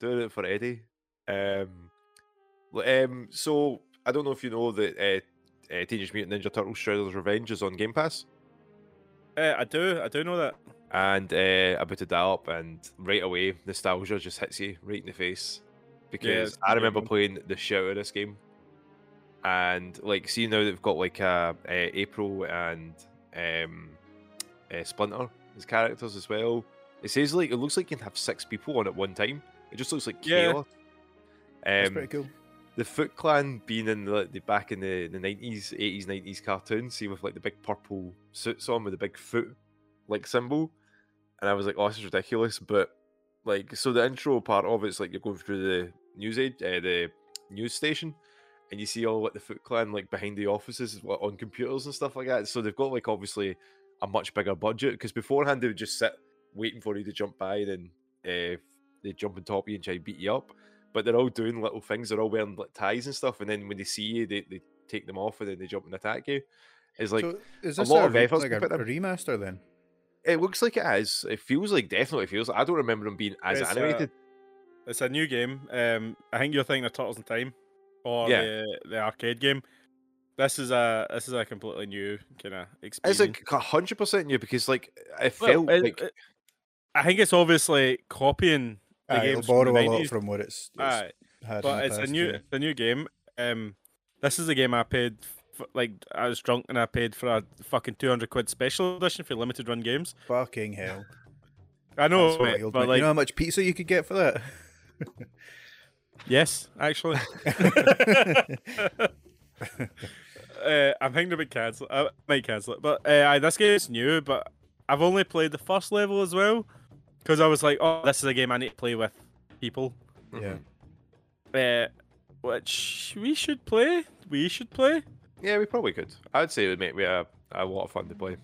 doing it for Eddie. Um, um, so I don't know if you know that uh, uh, Teenage Mutant Ninja Turtles: Shredder's Revenge is on Game Pass, Uh, I do, I do know that. And uh, I booted that up, and right away nostalgia just hits you right in the face because it's I a remember playing the shit out of this game, and like see now they've got like uh, uh, April and um, uh, Splinter as characters as well. It says like it looks like you can have six people on at one time. It just looks like Yeah. chaos. That's Um, pretty cool. the Foot Clan being in the, the back in the the nineties, eighties, nineties cartoons, see with like the big purple suits on with the big foot like symbol, and I was like, oh, this is ridiculous. But like, so the intro part of it's like you're going through the news age, uh, the news station, and you see all like the Foot Clan like behind the offices like, on computers and stuff like that. So they've got like obviously a much bigger budget because beforehand they would just sit waiting for you to jump by and then uh, they jump on top of you and try to beat you up but they're all doing little things. They're all wearing like ties and stuff, and then when they see you, they, they take them off and then they jump and attack you. It's like so is a lot a, of effort's like a, a remaster then? It looks like it is. It feels like definitely feels. I don't remember them being as It's, animated. It's a new game. Um, I think you're thinking of Turtles in Time, or Yeah. the the arcade game. This is a this is a completely new kind of experience. It's like hundred percent new because like it Well, it- like it- I think it's obviously copying the Aye, it'll games from the borrow a lot from what it's, it's Aye, had. in but the it's a new yeah. the new game. Um, this is a game I paid. Like I was drunk and I paid for a fucking two hundred quid special edition for limited run games. Fucking hell. I know, mate, but like you know how much pizza you could get for that? yes, actually. uh, I'm thinking about cancel. I might cancel it, but uh, this game is new. But I've only played the first level as well because I was like, "Oh, this is a game I need to play with people." yeah. Uh, which we should play. We should play. Yeah, we probably could. I'd say it would make me a, a lot of fun to play.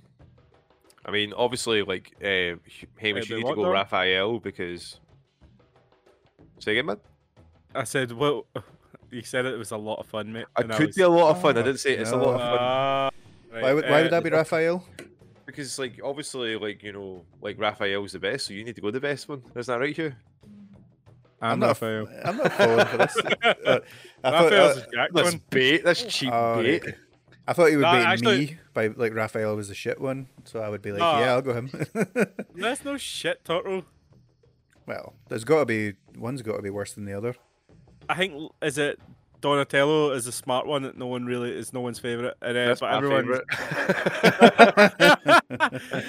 I mean, obviously, like uh, H- Hamish, but you need to go though? Raphael because. Say again, man. I said, "Well, you said it was a lot of fun, mate." It and I could was- be a lot of fun. I Oh, didn't say it's a lot of fun. Ah, right, Why would, why uh, would that be Raphael? Because like obviously like you know like Raphael's the best, so you need to go the best one. Isn't that right, Hugh? I'm, not. Raphael. A, I'm not falling for this. Uh, I thought, Raphael's uh, a jack That's one. bait. That's cheap oh, bait. right. I thought he would No, bait actually- me by like Raphael was the shit one, so I would be like, No. yeah, I'll go him. That's no shit, turtle. well, there's got to be one's got to be worse than the other. I think is it Donatello is a smart one that no one really is no one's favorite, and uh, That's but my everyone. favourite.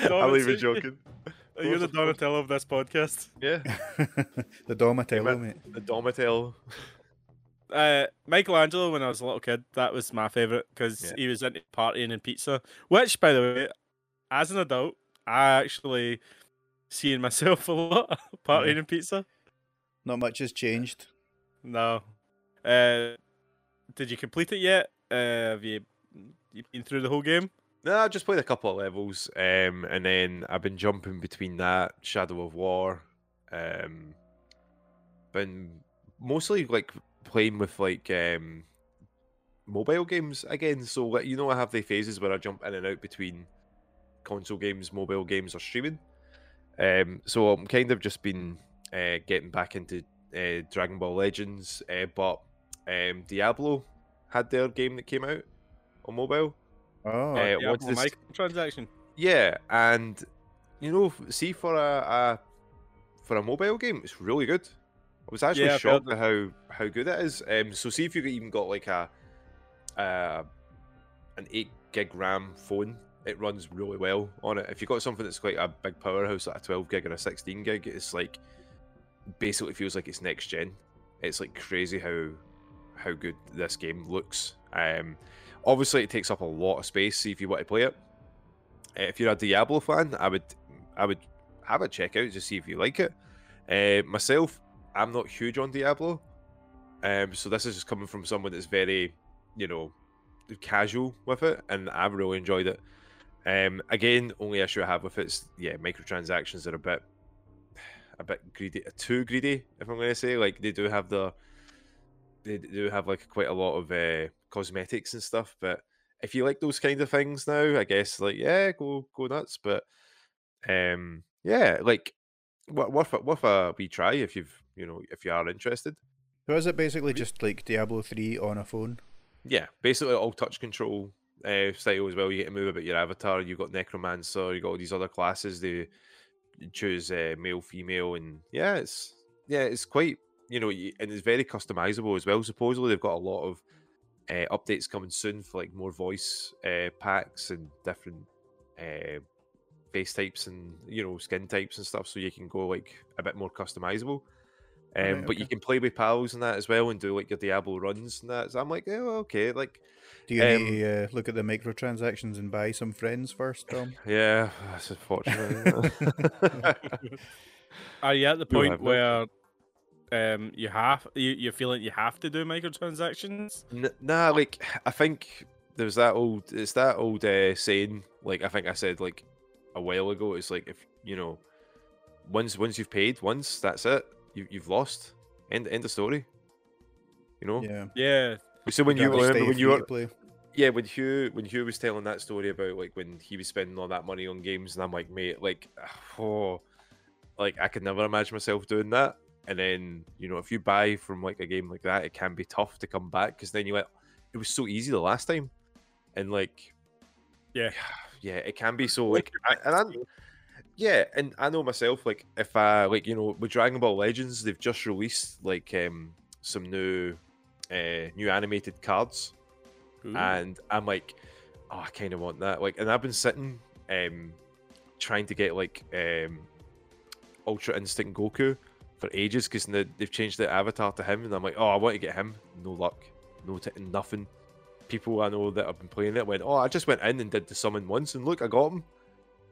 I'm even joking. You're the Donatello of this podcast. Yeah, the Donatello, man. mate. the Donatello. Uh, Michelangelo, when I was a little kid, that was my favorite because Yeah. he was into partying and pizza. Which, by the way, as an adult, I actually seeing myself a lot partying and pizza. Not much has changed. No. Uh, did you complete it yet? Uh, have you you been through the whole game? No, I just played a couple of levels, um, and then I've been jumping between that Shadow of War, um, been mostly like playing with like um, mobile games again. So you know, I have the phases where I jump in and out between console games, mobile games, or streaming. Um, so I'm kind of just been uh, getting back into uh, Dragon Ball Legends, uh, but um, Diablo had their game that came out on mobile. Oh, Uh, Yeah, once this- microtransaction. yeah, and you know, see for a, a for a mobile game, it's really good. I was actually Yeah, shocked at how how good it is. Um, so see if you even got like a uh, an eight gig RAM phone, it runs really well on it. If you got something that's quite a big powerhouse, like a twelve gig or a sixteen gig, it's like basically feels like it's next gen. It's like crazy how how good this game looks. Um, obviously, it takes up a lot of space. See if you want to play it. Uh, if you're a Diablo fan, I would I would have a check out to see if you like it. Uh, myself, I'm not huge on Diablo, um, so this is just coming from someone that's very, you know, casual with it, and I've really enjoyed it. Um, again, only issue I have with it is yeah, microtransactions are a bit, a bit greedy, too greedy. If I'm going to say, like they do have the, they do have like quite a lot of uh, cosmetics and stuff, but if you like those kind of things now, I guess like yeah, go go nuts. But um, yeah, like wo- worth a, worth a wee try if you've you know if you are interested. so is it basically just like Diablo 3 on a phone? Yeah, basically all touch control uh, style as well. You get to move about your avatar. You've got necromancer. You got all these other classes. They choose uh, male, female, and yeah, it's yeah, it's quite you know, and it's very customizable as well. Supposedly they've got a lot of uh, updates coming soon for like more voice uh, packs and different uh, face types and you know skin types and stuff, so you can go like a bit more customizable. Um, Right, But you can play with pals and that as well, and do like your Diablo runs and that. So I'm like, oh, okay, like Do you Um, need to uh, look at the microtransactions and buy some friends first, Tom? Yeah, that's unfortunate. Are you at the point have it. where um you have you you feel like you have to do microtransactions? N- nah, like I think there's that old, it's that old uh, saying. Like I think I said like a while ago. It's like if you know, once once you've paid once, that's it. You you've lost. End end of story. You know. Yeah. Yeah. So when you Can't remember when you were play. yeah when Hugh when Hugh was telling that story about like when he was spending all that money on games, and I'm like, mate, like, oh, like I could never imagine myself doing that. And then you know, if you buy from like a game like that, it can be tough to come back because then you went, it was so easy the last time, and like, Yeah. yeah, it can be so like, and I'm, yeah, and I know myself, like, if I like, you know, with Dragon Ball Legends, they've just released like um some new, uh, new animated cards Ooh. and I'm like, oh, I kind of want that. Like, and I've been sitting, um, trying to get like um, Ultra Instinct Goku for ages because they've changed the avatar to him, and I'm like, oh, I want to get him. No luck, no t- nothing. People I know that have been playing it went, oh, I just went in and did the summon once, and look, I got him.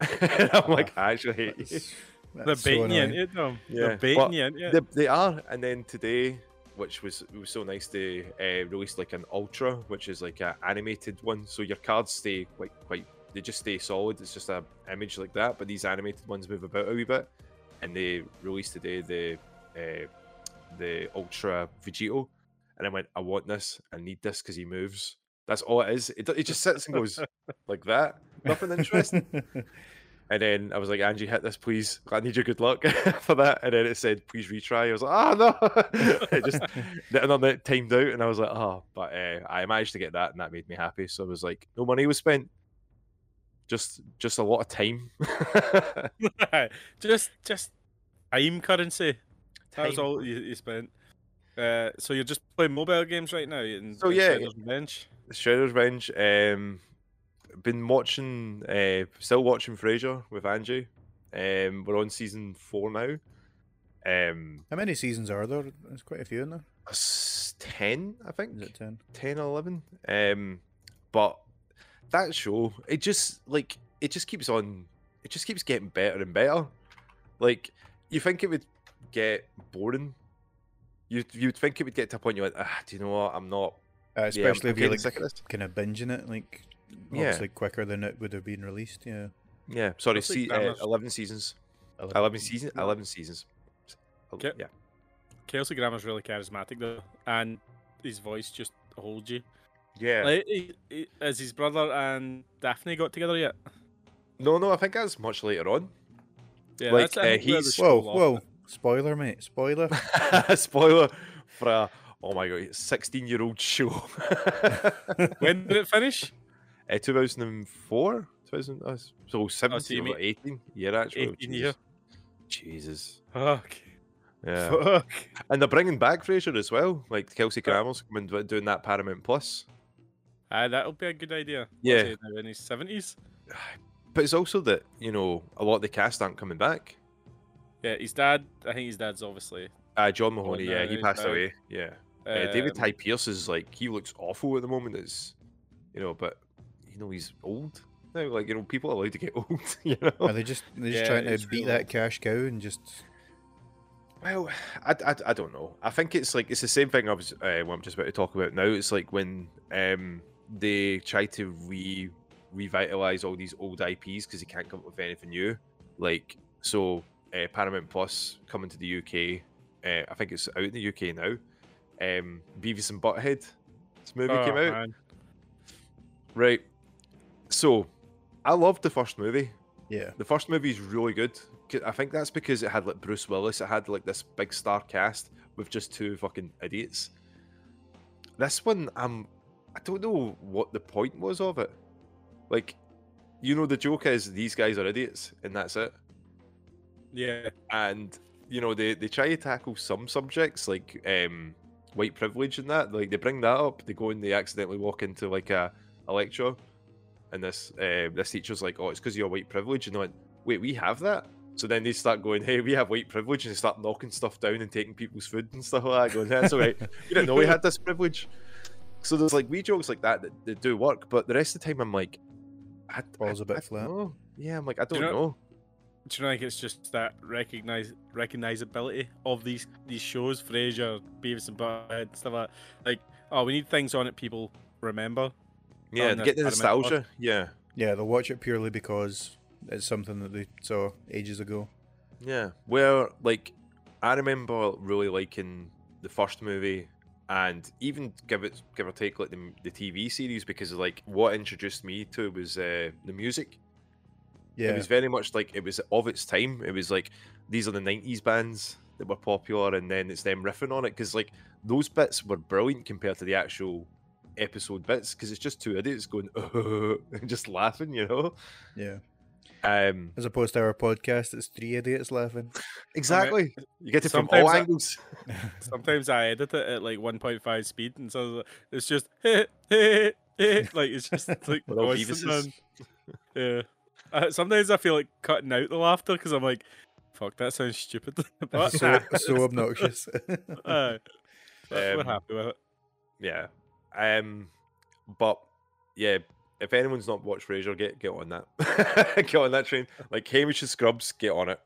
and I'm like, I actually hate you. That's- They're that's so baiting you annoying. into it, Yeah, They're baiting but you into it. They, they are, and then today, which was it was so nice, they uh, released like an ultra, which is like an animated one. So your cards stay quite quite, they just stay solid. It's just a image like that, but these animated ones move about a wee bit. And they released today the uh, the ultra Vegito, and I went, I want this, I need this because he moves. That's all it is. It, it just sits and goes like that. Nothing interesting. And then I was like, Angie, hit this, please. I need your good luck for that. And then it said, please retry. I was like, oh, no. it just, and then it timed out. And I was like, oh, but uh, I managed to get that. And that made me happy. So I was like, no money was spent. Just, just a lot of time. just just time currency. That was all you, you spent. Uh, so you're just playing mobile games right now? In, So, in yeah, Shredder's Revenge? Shredder's Revenge. Um, been watching, uh, still watching Frasier with Angie. Um, we're on season four now. Um, How many seasons are there? There's quite a few in there. ten, I think. Is it ten? 10 or 11 um but that show it just like it just keeps on it just keeps getting better and better like you think it would get boring you you'd think it would get to a point you're like ah do you know what i'm not Uh, yeah, I'm- especially I'm if you're getting like this. kind of binging it, like Yeah. obviously quicker than it would have been released. Yeah. yeah sorry see, uh, 11 seasons 11. 11 seasons 11 seasons Okay. yeah Kelsey Grammer's really charismatic though, and his voice just holds you. Yeah Like, he, he, has his brother and Daphne got together yet? no no i think that's much later on Yeah, Like, that's I uh, think where the he's- Whoa, lost whoa! it. Spoiler, mate. Spoiler. spoiler for a oh my god 16 year old show When did it finish? Uh, 2004? 2000, uh, so 17 you or 18? Yeah, actually. 18 year. Jesus. Fuck. Yeah. Fuck. And they're bringing back Frasier as well. Like Kelsey Grammer's coming do- doing that Paramount Plus. Ah, that'll be a good idea. Yeah. he in his seventies. But it's also that, you know, a lot of the cast aren't coming back. Yeah, his dad. I think his dad's obviously. Uh, John Mahoney, yeah, he passed out. away. Yeah. Uh, David um, Hyde Pierce is like, he looks awful at the moment. It's, you know, but, you know, he's old now. Like, you know, people are allowed to get old, you know? Are they just they're just Yeah, trying to beat real. that cash cow and just Well, I, I, I don't know. I think it's like it's the same thing I was uh, what I'm just about to talk about now. It's like when um they try to re revitalize all these old IPs because they can't come up with anything new. Like so, uh, Paramount Plus coming to the UK. Uh, I think it's out in the UK now. Um, Beavis and Butthead. This movie oh, came out. man. Right. So, I loved the first movie. yeah. The first movie is really good. I think that's because it had like Bruce Willis. It had like this big star cast with just two fucking idiots. This one, um, I don't know what the point was of it. Like, you know, the joke is these guys are idiots, and that's it. Yeah. And you know, they they try to tackle some subjects like um white privilege and that. Like they bring that up. They go and they accidentally walk into like a, a lecture, and this uh, this teacher's like, "Oh, it's because you're white privilege," and they went, "Wait, we have that." So then they start going, "Hey, we have white privilege," and they start knocking stuff down and taking people's food and stuff like that. Going, "That's all right. We didn't know we had this privilege." So there's like wee jokes like that that, that do work, but the rest of the time I'm like, I, Falls I- a bit I flat. don't know. Yeah, I'm like, I Do you don't know- know. Do you know, like it's just that recognize recognizability of these these shows, Frasier, Beavis and Butthead, stuff like that. Like, oh, we need things on it people remember. Yeah, oh, on get the nostalgia. Yeah. Yeah, they'll watch it purely because it's something that they saw ages ago. Yeah, where like I remember really liking the first movie, and even give it give or take like the, the TV series because like what introduced me to it was uh, the music. Yeah. It was very much like it was of its time. It was like these are the '90s bands that were popular, and then it's them riffing on it because like those bits were brilliant compared to the actual episode bits because it's just two idiots going and just laughing, you know. yeah. Um, As opposed to our podcast, it's three idiots laughing. exactly. You get it from all sometimes I- angles. Sometimes I edit it at like 1.5 speed, and so it's just like it's just like With all constant, Yeah. Uh, sometimes I feel like cutting out the laughter because I'm like, "Fuck, that sounds stupid." but so so obnoxious. uh, but we're Um, happy with it. Yeah. Um but yeah, if anyone's not watched Frasier, get get on that. get on that train. Like Hamish and Scrubs, get on it.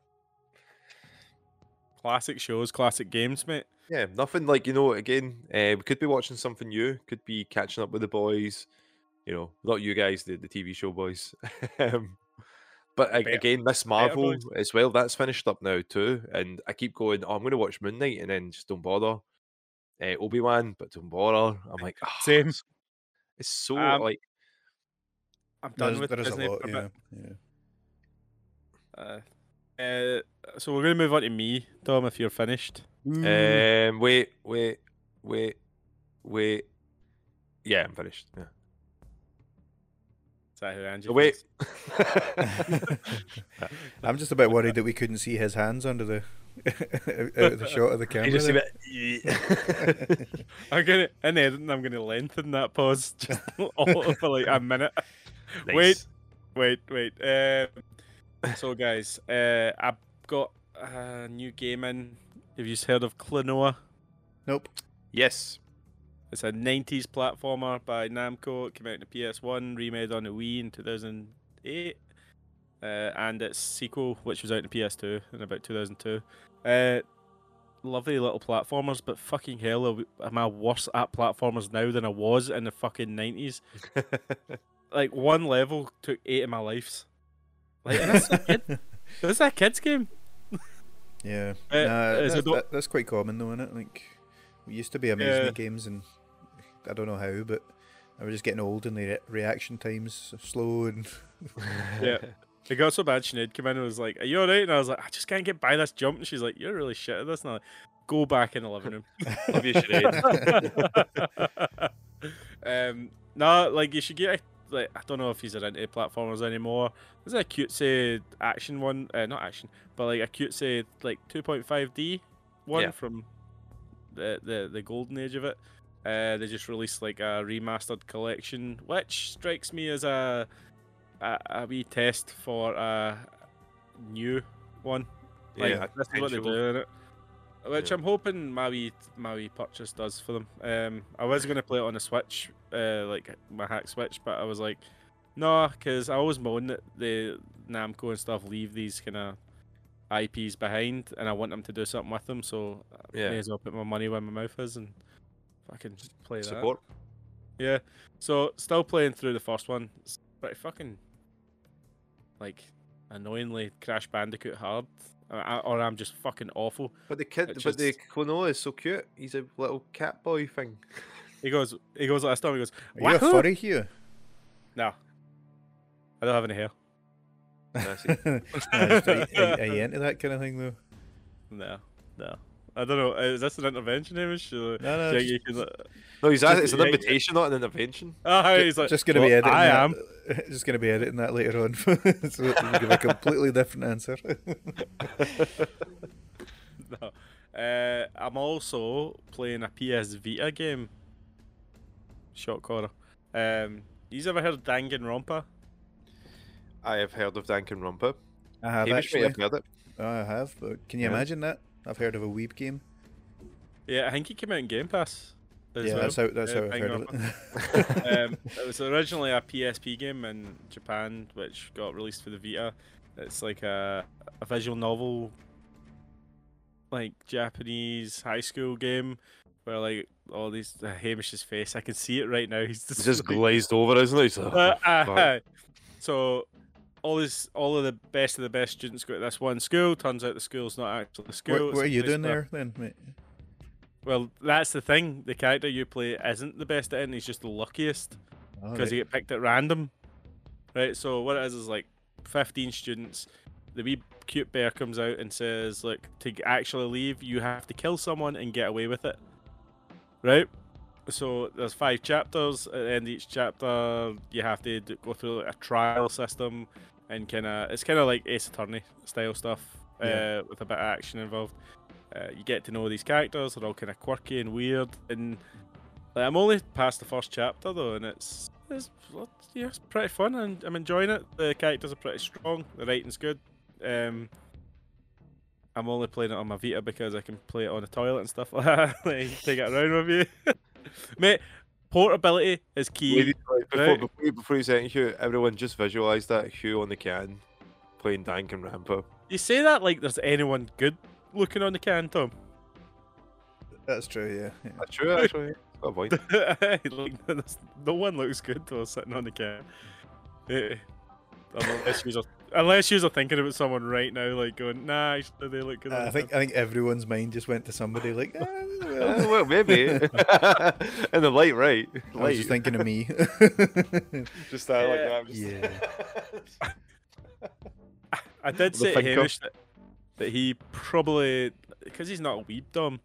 Classic shows, classic games, mate. Yeah, nothing like you know. Again, uh, we could be watching something new. Could be catching up with the boys. You know, not you guys, the, the TV show boys. um, but Better- again, Miss Marvel as well. That's finished up now too. And I keep going. Oh, I'm going to watch Moon Knight, and then just don't bother. Uh, Obi Wan, but don't bother. I'm like, "Ah, Same. It's, it's so Um, like I'm done There's, with there is a Disney lot, for a yeah. bit. yeah. Uh, uh, so we're gonna move on to me, Dom. If you're finished, Um, wait, wait, wait, wait. Yeah, I'm finished. Yeah. is that who Angie? Oh, wait. I'm just a bit worried that we couldn't see his hands under the out of the shot of the camera. You just see there. it. I'm gonna in editing. I'm gonna lengthen that pause just all for like a minute. Wait, Nice. wait, wait. Um, so guys, uh, I've got a new game in. Have you just heard of Klonoa? Nope. Yes. It's a 90s platformer by Namco. It came out on the PS1, remade on the Wii in 2008. Uh, and its sequel, which was out on the PS2 in about 2002. Uh, lovely little platformers, but fucking hell, are we- am I worse at platformers now than I was in the fucking 90s? Like, one level took eight of my lives. Like, and that's a kid. That's a kid's game. Yeah. Uh, nah, that's, that- that's quite common though, isn't it? Like, we used to be amazing Yeah. at games, and I don't know how, but I was just getting old, and the re- reaction times are slow, and Yeah. It got so bad, Sinead came in and was like, Are you alright? And I was like, I just can't get by this jump. And she's like, You're really shit at this. And I'm like, Go back in the living room. Love you, Sinead. um, no, like, you should get, like, I don't know if he's a into platformers anymore. There's a cutesy action one, uh, not action, but like a cutesy, like, 2.5D one Yeah. from the, the, the golden age of it. Uh, they just released like a remastered collection, which strikes me as a a, a wee test for a new one. Like Yeah, that's what they're doing it. Which Yeah. I'm hoping my wee my wee purchase does for them. Um, I was gonna play it on a Switch, uh, like my hack Switch, but I was like, no, because I always moan that the Namco and stuff leave these kind of IPs behind, and I want them to do something with them. So I Yeah. may as well put my money where my mouth is and fucking play that. Support. Yeah. So still playing through the first one. It's pretty fucking like annoyingly Crash Bandicoot hard, I- I- or I'm just fucking awful. But the kid, It's but the just- Klonoa is so cute. He's a little cat boy thing. He goes, he goes last time. He goes, are you a furry here? No, I don't have any hair. I see. Are, you- are you into that kind of thing though? No, no. I don't know. Is this an intervention, Hamish? No, no, just- you can, like- No, he's Just- it's an yeah, invitation, not an intervention. Ah, he's like, just gonna be editing. I am. Just gonna be editing that later on, so we can give a completely different answer. no. Uh, I'm also playing a PS Vita game. Shock horror. Um, you ever heard of Danganronpa? I have heard of Danganronpa. I have Hamish may actually. have heard it. Oh, I have. But can you Yeah. imagine that? I've heard of a weeb game. Yeah, I think it came out in Game Pass. As yeah, well. that's how that's uh, how I've heard of it. um, it was originally a PSP game in Japan, which got released for the Vita. It's like a, a visual novel, like Japanese high school game, where like all these uh, Hamish's face, I can see it right now. He's He's just, just glazed over, isn't he? He's like, Uh, "Oh, uh, so all this, all of the best of the best students go to this one school. Turns out the school's not actually the school. what, what are you doing there then, mate? Well, that's the thing. The character you play isn't the best at it, and he's just the luckiest Oh, because right. you get picked at random. Right. So what it is is like 15 students. The wee cute bear comes out and says, "Look, to actually leave, you have to kill someone and get away with it." Right. So there's five chapters. At the end of each chapter, you have to go through like, a trial system, and kind of it's kind of like Ace Attorney style stuff Yeah. uh, with a bit of action involved. Uh, you get to know these characters; they're all kind of quirky and weird. And like, I'm only past the first chapter though, and it's it's yeah, it's pretty fun, and I'm enjoying it. The characters are pretty strong. The writing's good. Um, I'm only playing it on my Vita because I can play it on the toilet and stuff like that. like, take it around with you, mate. Portability is key. Like, before, right. before, you- before you say Hugh, everyone just visualise that Hugh on the can playing Danganronpa. You say that like there's anyone good looking on the can, Tom. That's true. Yeah. yeah. That's true, actually. That's got like, no one looks good while sitting on the can. Eh, unless you unless you're thinking about someone right now, like going, nah, actually, they look good. on I think can." I think everyone's mind just went to somebody like. Uh, well. well, maybe. In the light, right? I was just thinking of me. Just that, like Yeah. that. Just... Yeah. I did say to thinker. Hamish that, that he probably, because he's not a weeb dom,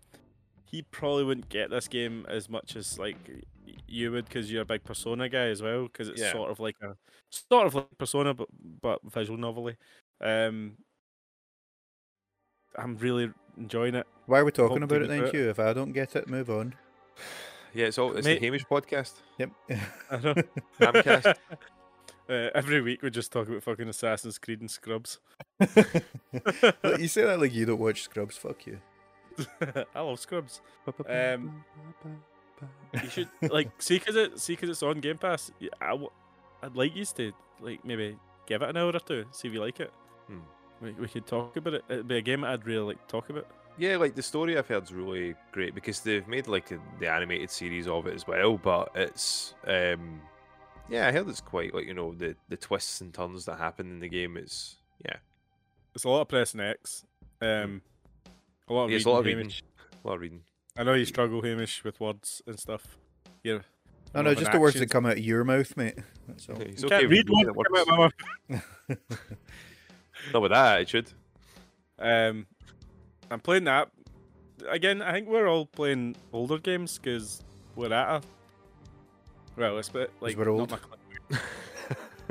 he probably wouldn't get this game as much as like you would, because you're a big Persona guy as well. Because it's Yeah. sort of like a sort of like Persona, but but visual novelly. Um, I'm really enjoying it. Why are we talking about it then, do. Q? If I don't get it, move on. Yeah, it's all it's Mate- the Hamish podcast. Yep. I know. Hamcast. Uh, every week we just talk about fucking Assassin's Creed and Scrubs. Look, you say that like you don't watch Scrubs. Fuck you. I love Scrubs. Um, You should like see cause it see cause it's on Game Pass. y- I w- I'd like you to like maybe give it an hour or two, see if you like it. Hmm. We, we could talk about it. It'd be a game I'd really like to talk about. Yeah, like the story I've heard's really great because they've made like a, the animated series of it as well. But it's um, yeah, I heard it's quite like you know the the twists and turns that happen in the game. It's yeah, It's a lot of pressing X. Um, a lot of Yeah, it's reading, a lot of reading. Hamish. a lot of reading. I know you struggle, Hamish, with words and stuff. Yeah. No, no, just the words that come out of your mouth, mate. That's all. It's Can't okay read words that come out my mouth. Not with that attitude. Um, I'm playing that again. I think we're all playing older games because we're at a well, it's a bit like we're not old. my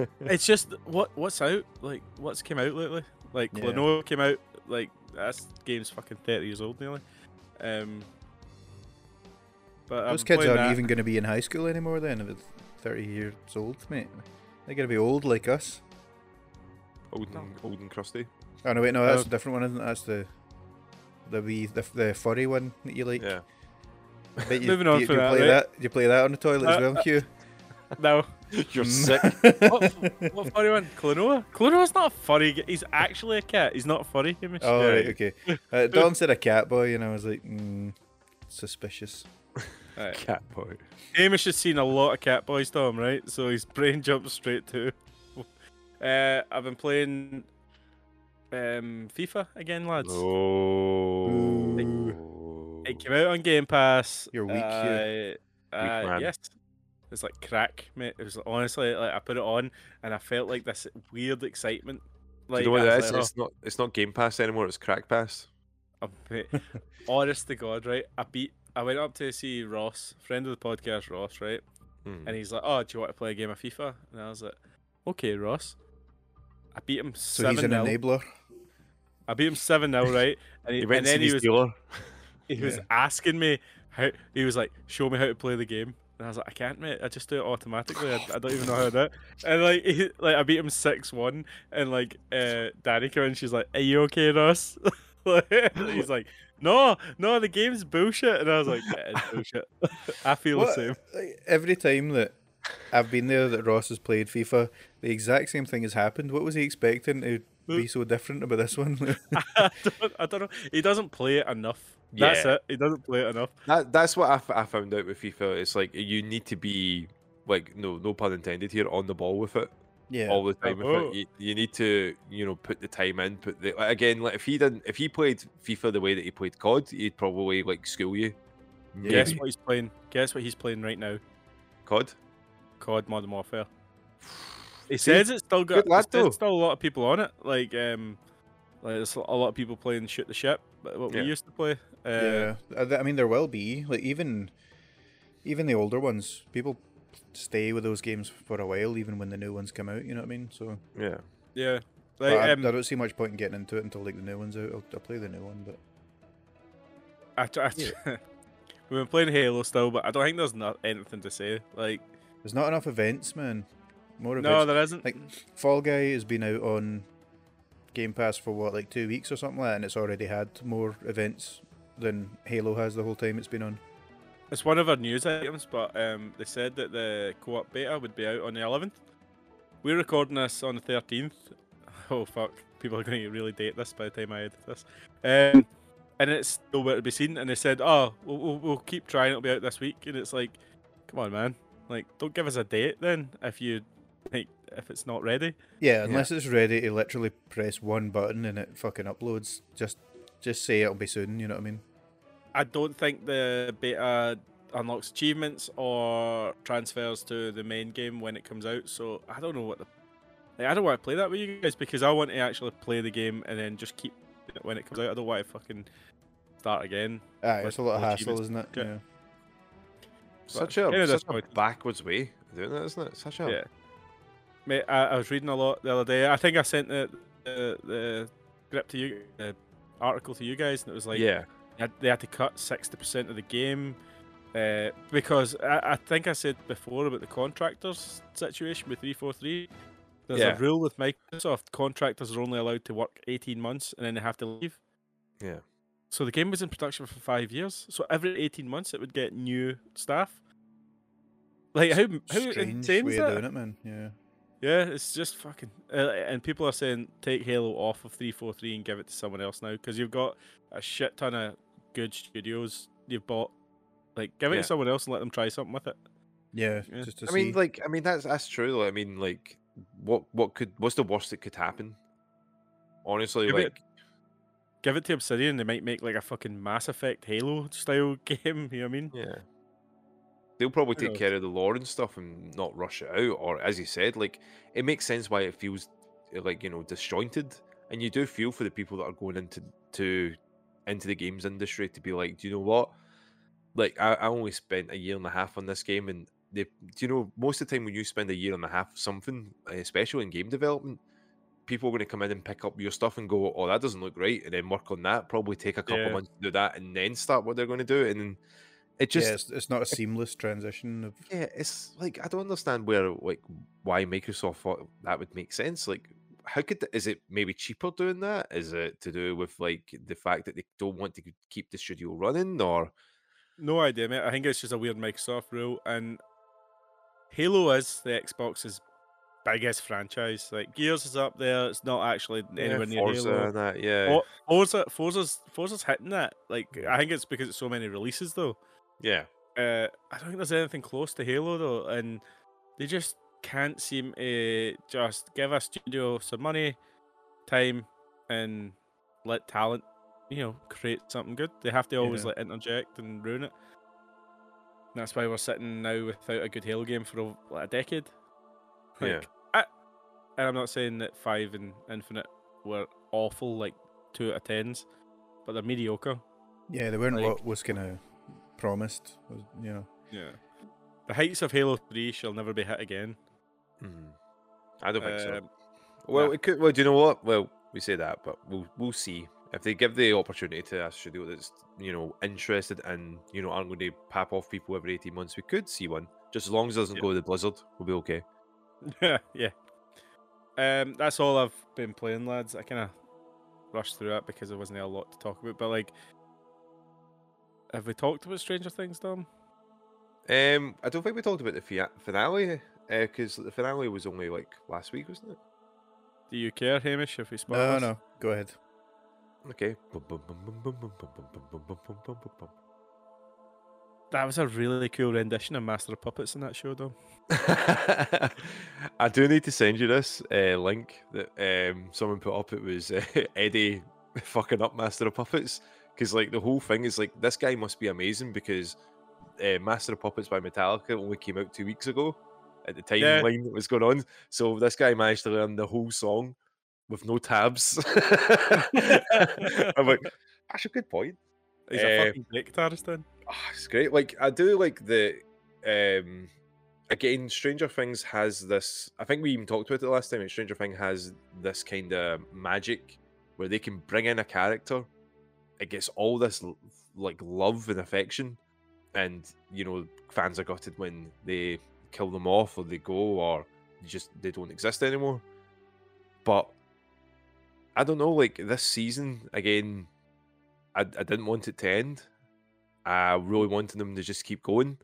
It's just what what's out like what's came out lately. Like Yeah. Klonoa came out like that game's fucking thirty years old nearly. Um, but Those I'm kids playing aren't that. even going to be in high school anymore then, if it's 30 years old, mate. They're going to be old like us. old and old and crusty. Oh, no, wait, no, that's Oh. a different one, isn't it? That's the the wee, the, the furry one that you like. Yeah. I bet you, Moving on you, from you that, play right? that. You play that on the toilet as Uh, well, uh, Q. No, You're Mm. sick. what, what furry one? Klonoa? Klonoa's not a furry. g- He's actually a cat. He's not furry. Hamish. Oh, Yeah. right, okay. Uh, Don said a cat boy, and I was like, mm, suspicious. Right. Cat boy. Hamish has seen a lot of Cat Boys, Tom, right? So his brain jumps straight to. Uh, I've been playing um, FIFA again, lads. Oh. It came out on Game Pass. You're weak, uh, you. uh, man. Yes. It's like crack, mate. It was honestly like I put it on and I felt like this weird excitement. Like you know what I it was is? like, It's not. It's not Game Pass anymore. It's Crack Pass. oh, mate, honest to God, right? I beat. I went up to see Ross, friend of the podcast, Ross, right? Hmm. And he's like, "Oh, do you want to play a game of FIFA?" And I was like, "Okay, Ross." I beat him So he's seven an 0 enabler. I beat him seven 0 right? And, he, He went and to then see he was dealer. He was Yeah. asking me how he was like, "Show me how to play the game." And I was like, "I can't, mate. I just do it automatically. I, I don't even know how to do it." And like, he, like I beat him six one, and like, uh, Danny came in. She's like, "Are you okay, Ross?" He's like, "No, no, the game's bullshit." And I was like, "Yeah, it's bullshit." I feel What- the same. like, every time that I've been there that Ross has played FIFA, the exact same thing has happened. What was he expecting to be so different about this one? I don't, I don't know. He doesn't play it enough. That's Yeah. it. He doesn't play it enough. That that's what I, f- I found out with FIFA. It's like you need to be like no no pun intended here on the ball with it yeah. all the time. With Oh. it. You, you need to you know put the time in. Put the like, again like if he didn't if he played FIFA the way that he played COD, he'd probably like school you. Guess what he's playing? Guess what he's playing right now? COD. COD Modern Warfare. He See, says it's still got good lad, there's still a lot of people on it. Like um, like there's a lot of people playing shoot the ship, but what Yeah. we used to play. Uh, yeah, I mean there will be like even even the older ones. People stay with those games for a while, even when the new ones come out. You know what I mean? So Yeah. yeah. Like I, um, I don't see much point in getting into it until like the new one's out. I'll, I'll play the new one, but I, tr- I, tr- we've been playing Halo still, but I don't think there's not anything to say. Like there's not enough events, man. More no, there isn't. like Fall Guy has been out on Game Pass for what like two weeks or something like that, and it's already had more events than Halo has the whole time it's been on. It's one of our news items, but um, they said that the co-op beta would be out on the 11th. We're recording this on the 13th. Oh fuck! People are going to really date this by the time I edit this. Um, and it's still where to be seen. And they said, "Oh, we'll, we'll, we'll keep trying. It'll be out this week." And it's like, come on, man! Like, don't give us a date then if you like if it's not ready. Yeah, unless it's ready to literally press one button and it fucking uploads. Just just say it'll be soon. You know what I mean? I don't think the beta unlocks achievements or transfers to the main game when it comes out. So I don't know what the. Like, I don't want to play that with you guys because I want to actually play the game and then just keep it when it comes out. I don't want to fucking start again. Aye, it's a lot of hassle, isn't it? Yeah. Yeah. Such a, kinda such a backwards way of doing that, isn't it? Such a Yeah. Mate, I, I was reading a lot the other day. I think I sent the the, the script to you, the article to you guys, and it was like yeah, they had, they had to cut sixty percent of the game uh, because I, I think I said before about the contractors situation with three four three. There's Yeah. a rule with Microsoft: contractors are only allowed to work eighteen months, and then they have to leave. yeah. So the game was in production for five years. So every eighteen months, it would get new staff. Like how how Strange insane way is of that? doing it, man. Yeah. Yeah, it's just fucking. Uh, and people are saying take Halo off of 343 and give it to someone else now because you've got a shit ton of good studios you've bought. Like, give it Yeah. to someone else and let them try something with it. Yeah, Yeah. just to I see. mean, like, I mean that's that's true. though. I mean, like, what what could what's the worst that could happen? Honestly, Give it- like, Give it to Obsidian, they might make like a fucking Mass Effect Halo style game. You know what I mean? yeah, they'll probably take care of the lore and stuff and not rush it out. Or as you said, like, it makes sense why it feels like you know disjointed, and you do feel for the people that are going into to into the games industry to be like, do you know what? Like, I, I only spent a year and a half on this game, and they, do you know, most of the time when you spend a year and a half something, especially in game development, people are going to come in and pick up your stuff and go, "Oh, that doesn't look right," and then work on that. Probably take a couple Yeah. months to do that, and then start what they're going to do. And then it just, yeah, it's, it's not a seamless transition of yeah, it's like I don't understand where, like, why Microsoft thought that would make sense. Like, how could th- is it maybe cheaper doing that? Is it to do with like the fact that they don't want to keep the studio running, or No idea, mate. I think it's just a weird Microsoft rule. And Halo is the Xbox's biggest franchise. Like Gears is up there. It's not actually anywhere near Forza Halo. that? Yeah, For- Forza, Forza's, Forza's hitting that. Like I think it's because it's so many releases though. yeah, Uh, I don't think there's anything close to Halo though, and they just can't seem to just give a studio some money, time, and let talent, you know, create something good. They have to always Yeah. like interject and ruin it. And that's why we're sitting now without a good Halo game for oh, ov- like a decade. Yeah. I, and I'm not saying that five and Infinite were awful, like two out of tens, but they're mediocre. yeah, they weren't Like- what was kind of promised. was- You know, Yeah. The heights of Halo 3 shall never be hit again. Mhm. I don't think so. Um, Well, nah. it could. Well, do you know what? Well, we say that, but we'll we'll see if they give the opportunity to a studio that's you know interested and you know aren't going to pap off people every eighteen months. We could see one, just as long as it doesn't Yeah. go to the Blizzard, we'll be okay. yeah, yeah. Um, that's all I've been playing, lads. I kind of rushed through it because there wasn't a lot to talk about. But like, have we talked about Stranger Things, Dom? Um, I don't think we talked about the fia- finale because uh, the finale was only like last week, wasn't it? Do you care, Hamish, if we spoil No, us? no. Go ahead. Okay. That was a really cool rendition of Master of Puppets in that show, though. I do need to send you this uh, link that um, someone put up. It was uh, Eddie fucking up Master of Puppets because, like, the whole thing is like this guy must be amazing because uh, Master of Puppets by Metallica only came out two weeks ago, at the Yeah. timeline that was going on. So this guy managed to learn the whole song with no tabs. I'm like, that's a good point. He's Uh, a fucking great guitarist, then. Ah, it's great. Like I do like the um again, Stranger Things has this I think we even talked about it last time, and Stranger Things has this kind of magic where they can bring in a character, it gets all this like love and affection, and you know, fans are gutted when they kill them off or they go or they just they don't exist anymore. But I don't know, like this season again, I, I didn't want it to end. I really wanted them to just keep going.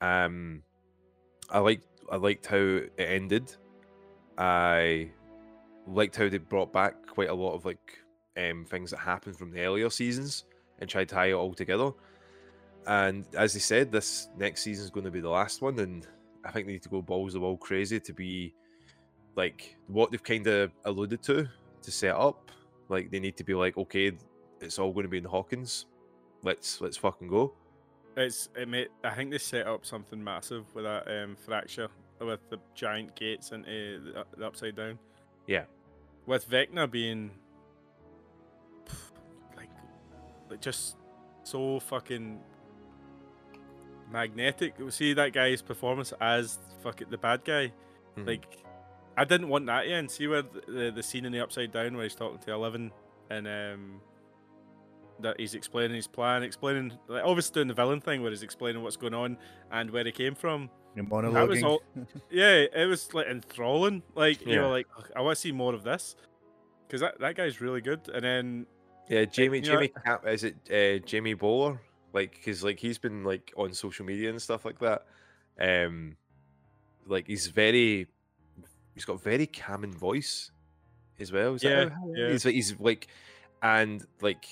Um, I liked I liked how it ended. I liked how they brought back quite a lot of like um, things that happened from the earlier seasons and tried to tie it all together. And as they said, this next season is going to be the last one, and I think they need to go balls the wall crazy to be like what they've kind of alluded to to set up. Like they need to be like, okay, it's all going to be in Hawkins. Let's let's fucking go. It's it made, I think they set up something massive with that um, fracture with the giant gates into the, the upside down. Yeah. With Vecna being like, like just so fucking magnetic. See that guy's performance as fucking the bad guy. Mhm. Like, I didn't want that in. See where the, the, the scene in the upside down where he's talking to Eleven and um, that he's explaining his plan, explaining like obviously doing the villain thing where he's explaining what's going on and where he came from. You're That was all. Yeah, it was like enthralling. Like you Yeah. were like, I want to see more of this because that, that guy's really good. And then Yeah, Jamie. you know- Jamie Cap. Is it uh, Jamie Bowler? Like, because like he's been like on social media and stuff like that. Um, like he's very, he's got very calming voice, as well. Is that Yeah, how- yeah. He's like he's like, and like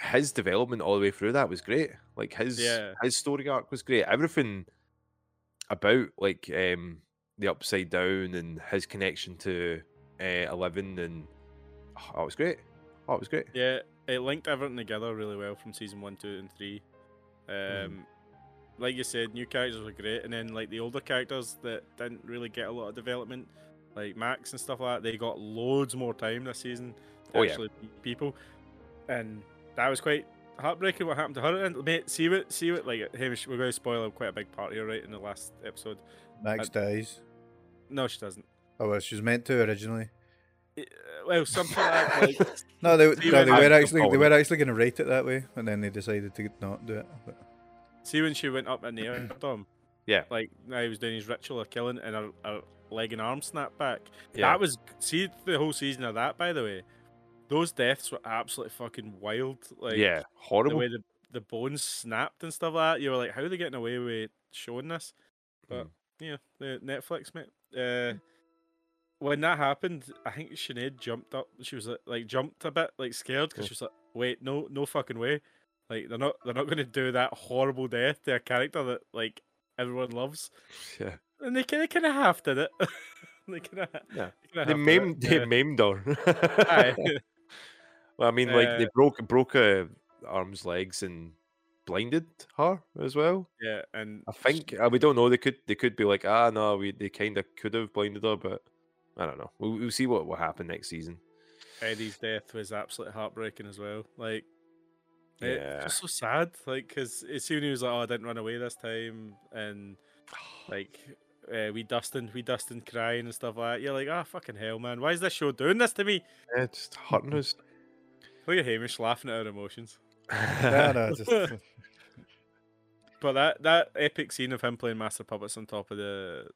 his development all the way through that was great. Like his Yeah. his story arc was great. Everything about like um the upside down and his connection to uh, Eleven and oh, it was great. Oh, it was great. yeah, it linked everything together really well from season one, two, and three. Um, Mm. like you said, new characters were great, and then like the older characters that didn't really get a lot of development, like Max and stuff like that, they got loads more time this season to Oh, yeah. actually meet people, and that was quite heartbreaking what happened to her. And mate, see what, see what, like Hamish, we're going to spoil quite a big part here, right, in the last episode. Max I- dies. No, she doesn't. Oh, well, she was meant to originally. Uh, Well, something like, like No, they, no, they were actually they were actually going to write it that way, and then they decided to not do it. But See when she went up in the air, Dom? Yeah. Like now he was doing his ritual of killing and her, her leg and arm snapped back. Yeah. That was see the whole season of that by the way. Those deaths were absolutely fucking wild. Like yeah, the horrible. way the, the bones snapped and stuff like that. You were like, how are they getting away with showing this? But Mm. yeah, the Netflix mate. Uh when that happened, I think Sinead jumped up. She was like, like jumped a bit, like scared, because Yeah. she was like, "Wait, no, no fucking way! Like they're not, they're not going to do that horrible death to a character that like everyone loves." Yeah, And they kind of, kind of half did it. they kind of, Yeah. they, they maimed, they maimed her. Well, I mean, like they Uh, broke broke uh, arms, legs, and blinded her as well. yeah, and I think uh, we don't know. They could they could be like, ah, no, we they kind of could have blinded her, but I don't know. We'll, we'll see what will happen next season. Eddie's death was absolutely heartbreaking as well. Like, it Yeah. was so sad. Like, because as soon as he was like, "Oh, I didn't run away this time," and like, uh, we Dustin, we Dustin crying and stuff like that. You're like, "Ah, fucking hell, man! Why is this show doing this to me?" Yeah, just hurting us. Look at Hamish laughing at our emotions. no, no, just But that that epic scene of him playing Master Puppets on top of the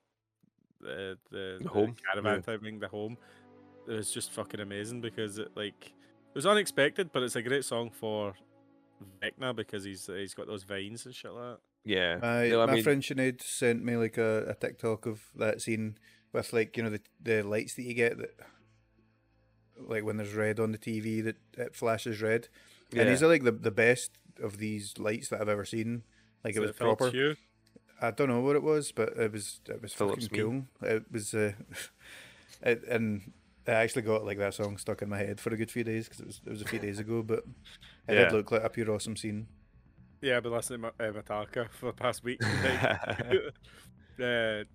the the, the home, caravan yeah. type thing, the home, it was just fucking amazing because it like it was unexpected, but it's a great song for Vecna because he's he's got those vines and shit like that. yeah, my, no, I my mean, friend Sinead sent me like a, a TikTok of that scene with like you know the the lights that you get that like when there's red on the TV that it flashes red, and these are like the the best of these lights that I've ever seen. Like So it was proper. Hue. I don't know what it was, but it was it was Philips fucking cool. It was, uh, it, and I actually got like that song stuck in my head for a good few days because it was it was a few days ago, but it Yeah. did look like a pure awesome scene. Yeah, I've been listening to uh, Metallica for the past week. Like, uh, the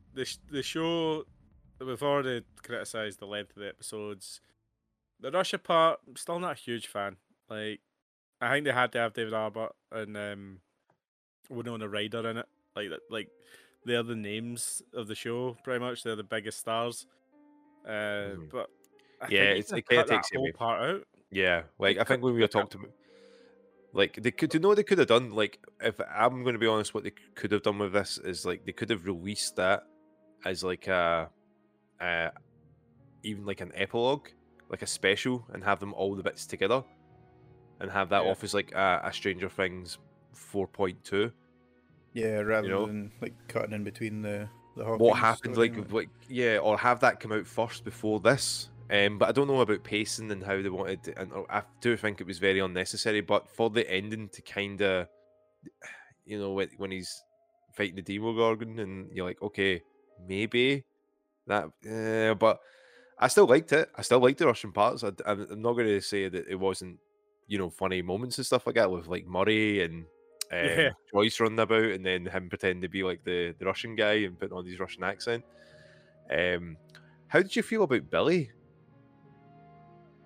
the show we've already criticised the length of the episodes. The Russia part, I'm still not a huge fan. Like, I think they had to have David Harbour and um, Winona Ryder in it. Like that, like they're the names of the show. Pretty much, they're the biggest stars. Uh, Mhm. but I Yeah, it's- it cut that takes whole away. part out. Yeah, like I think when we were talking about, like they could, you know, what they could have done. Like, if I'm going to be honest, what they could have done with this is like they could have released that as like a, uh, even like an epilogue, like a special, and have them all the bits together, and have that Yeah. off as like a, a Stranger Things 4.2. Yeah, rather know? than like cutting in between the the Hawkins what happened like and, like yeah or have that come out first before this um but i don't know about pacing and how they wanted to, and uh, i do think it was very unnecessary but for the ending to kind of you know when, when he's fighting the demogorgon and you're like okay maybe that uh, but i still liked it. I still liked the russian parts. I, i'm I'm not going to say that it wasn't you know funny moments and stuff like that with like murray and um, Yeah. Joyce running about, and then him pretending to be like the, the Russian guy and putting on his Russian accent. Um, how did you feel about Billy,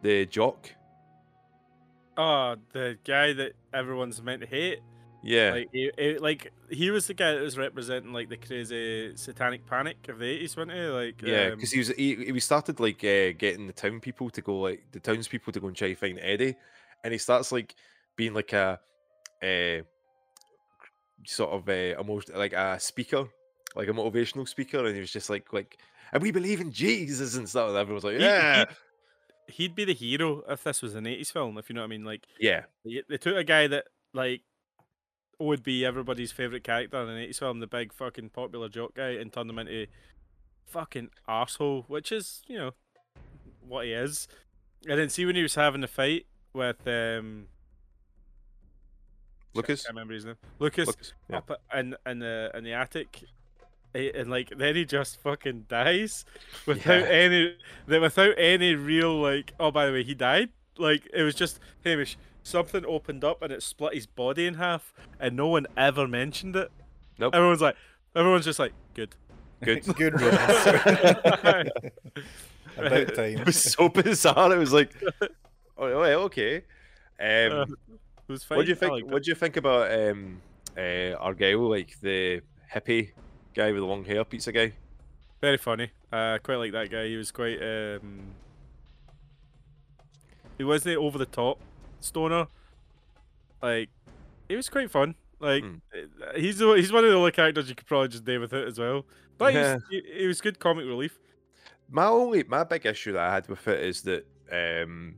the jock? Oh, the guy that everyone's meant to hate. Yeah, Like, he, he- like he was the guy that was representing like the crazy satanic panic of the eighties, wasn't he? Like, yeah, um, because he was he, he started like uh, getting the town people to go like the townspeople to go and try to find Eddie, and he starts like being like a, a sort of a emotion, like a speaker, like a motivational speaker, and he was just like like, and we believe in Jesus and stuff. And everyone was like, yeah, He'd be the hero if this was an 80s film, if you know what I mean. Like, yeah, they, they took a guy that, like, would be everybody's favourite character in an 80s film, the big fucking popular joke guy, and turned him into fucking asshole, which is, you know, what he is. And then see when he was having the fight with, um, shit, I Lucas, can't remember his name. Lucas, Lucas, yeah. up in in the in the attic, and like then he just fucking dies without Yeah. any that without any real like. Oh, by the way, he died. Like it was just Hamish. Something opened up and it split his body in half, and no one ever mentioned it. Nope. Everyone's like, everyone's just like, good. good. Good riddance. About time. It was so bizarre. It was like, oh, okay. Um, Uh, It was fine. what do you think? liked it. What do you think about um, uh, Argyle, like the hippie guy with the long hair, pizza guy? Very funny. Uh, quite like that guy. He was quite. Um, he wasn't over the top stoner. Like, he was quite fun. Like, uh, he's the- he's one of the only characters you could probably just do with it as well. But he, was, he, he was good comic relief. My only, my big issue that I had with it is that, um,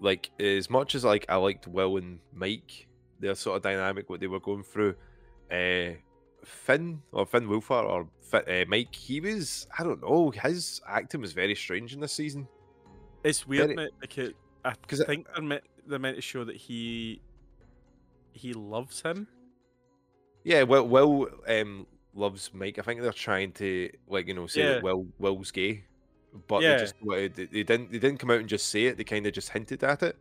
like, as much as like I liked Will and Mike, their sort of dynamic, what they were going through, uh, Finn or Finn Wolfhard or uh, Mike, he was, I don't know, his acting was very strange in this season. It's weird, Very- it, I 'Cause it- think they're meant, they're meant to show that he he loves him. Yeah, Will, Will um, loves Mike. I think they're trying to like you know say Yeah. that Will Will's gay, but Yeah. they just they, didn't they didn't come out and just say it. They kind of just hinted at it.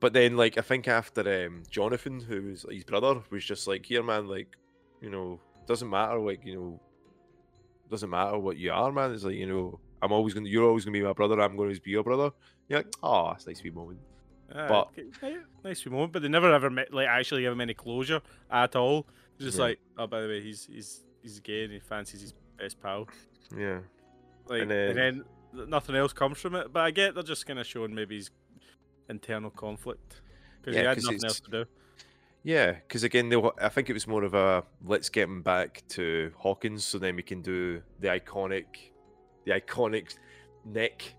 But then, like I think after um, Jonathan, who was his brother, was just like, "Here, man, like you know, doesn't matter, like you know, doesn't matter what you are, man. It's like you know, I'm always gonna, you're always gonna be my brother. I'm going to be your brother." You're like, "Oh, that's a nice wee moment." Uh, But- okay, nice wee moment, but they never ever met, like actually give him any closure at all. Just Yeah. like, oh, by the way, he's he's he's gay and he fancies his best pal. Yeah, Like, and And then, nothing else comes from it. But I get they're just kind of showing maybe his internal conflict because Yeah, he had 'cause nothing else to do. Yeah, because again, they, I think it was more of a let's get him back to Hawkins, so then we can do the iconic, the iconic neck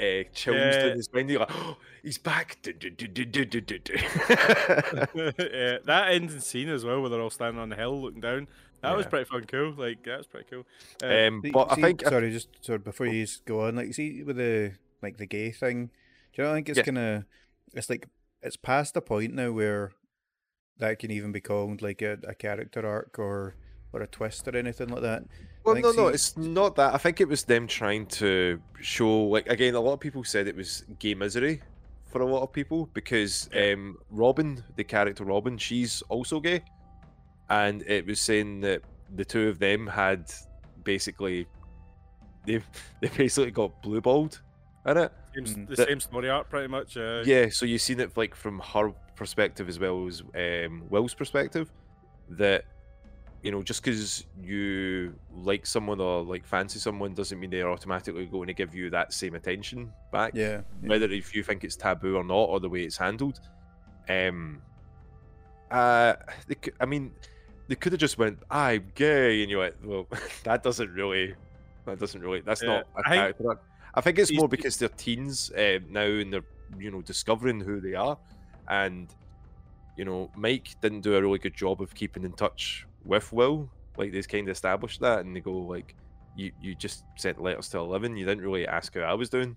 uh, chills Yeah. down his spine. You're like, oh, he's back. Yeah, that ending scene as well, where they're all standing on the hill looking down. That was pretty fun, cool. Like that was pretty cool. Uh, um, See- but I think sorry, just sorry before you go on. Like, see with the like the gay thing, do you know? I think it's Yeah. kind of it's like it's past the point now where that can even be called like a, a character arc or or a twist or anything like that. Well, think no, no, it's not that. I think it was them trying to show, like, again, a lot of people said it was gay misery for a lot of people because um, Robin, the character Robin, she's also gay, and it was saying that the two of them had basically they they basically got blueballed in it. same Mm. the that- same story arc, pretty much. Uh, Yeah, so you've seen it like from her perspective as well as um, Will's perspective. That you know, just because you like someone or like fancy someone doesn't mean they're automatically going to give you that same attention back. Yeah, yeah. Whether if you think it's taboo or not, or the way it's handled. Um. Uh, they, I mean, they could have just went, "I'm gay," and you're like, "Well, that doesn't really, that doesn't really, that's Yeah, not a I character arc." I think it's more because they're teens uh, now and they're you know discovering who they are, and you know Mike didn't do a really good job of keeping in touch with Will. Like they kind of established that, and they go like, "You you just sent letters to Eleven. You didn't really ask how I was doing,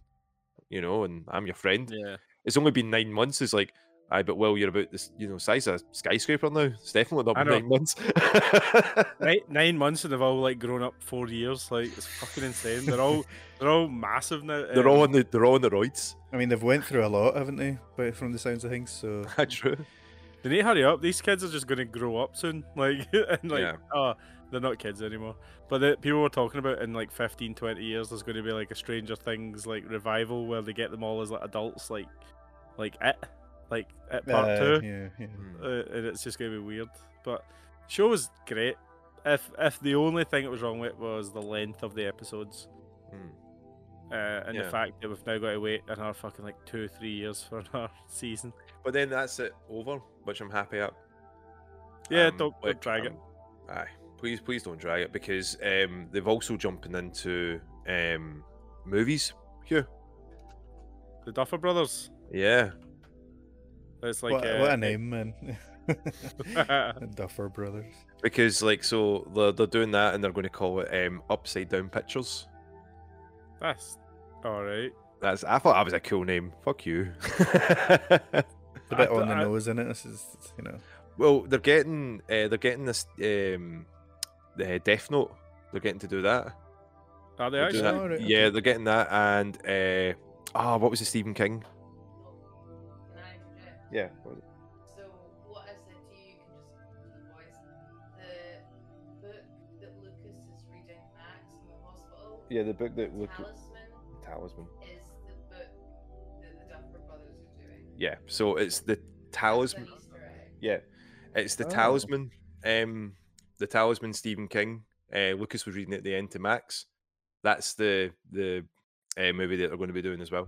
you know, and I'm your friend." yeah. It's only been nine months. It's like, I but Will, you're about this, you know, size of a skyscraper now. It's definitely not I been know. nine months. Nine, nine months and they've all like grown up four years. Like it's fucking insane. They're all they're all massive now. they're all um, on the they're all on the roids. I mean, they've went through a lot, haven't they? But from the sounds of things, so True. They need to hurry up. These kids are just going to grow up soon. Like, and like, Yeah. oh, they're not kids anymore. But the, people were talking about in like 15, 20 years, there's going to be like a Stranger Things like revival where they get them all as like adults, like, like it, like it part uh, two, Yeah, yeah. Hmm. uh, and it's just going to be weird. But show was great. If if the only thing it was wrong with was the length of the episodes, Hmm. uh, and Yeah. the fact that we've now got to wait another fucking like two, three years for another season. but then that's it over, which I'm happy at. Yeah, Um, don't, don't drag it. um, Aye, please, please don't drag it because um, they've also jumping into um, movies. Hugh, The Duffer Brothers. yeah, It's like what, uh, what a name, man. Duffer Brothers. because like so they're, they're doing that and they're going to call it um, Upside Down Pictures. That's all right. That's I thought that was a cool name. Fuck you. It's a bit I- on the I- nose, in it? This is, you know. well, they're getting uh, they're getting this um, the Death Note. They're getting to do that. Are they They're actually? Oh, right, Yeah, okay. they're getting that and uh, ah, what was the Stephen King? Can I interject? Yeah. So what I said to you, you can just to the boys. The book that Lucas is reading Max in the hospital, Yeah, the book that look Talisman, Talisman. is the book that the Duffer Brothers are doing. Yeah, so it's the Talisman. Yeah, it's the Oh. Talisman. Um, the Talisman. Stephen King. Uh, Lucas was reading it at the end to Max. That's the the uh, movie that they're going to be doing as well.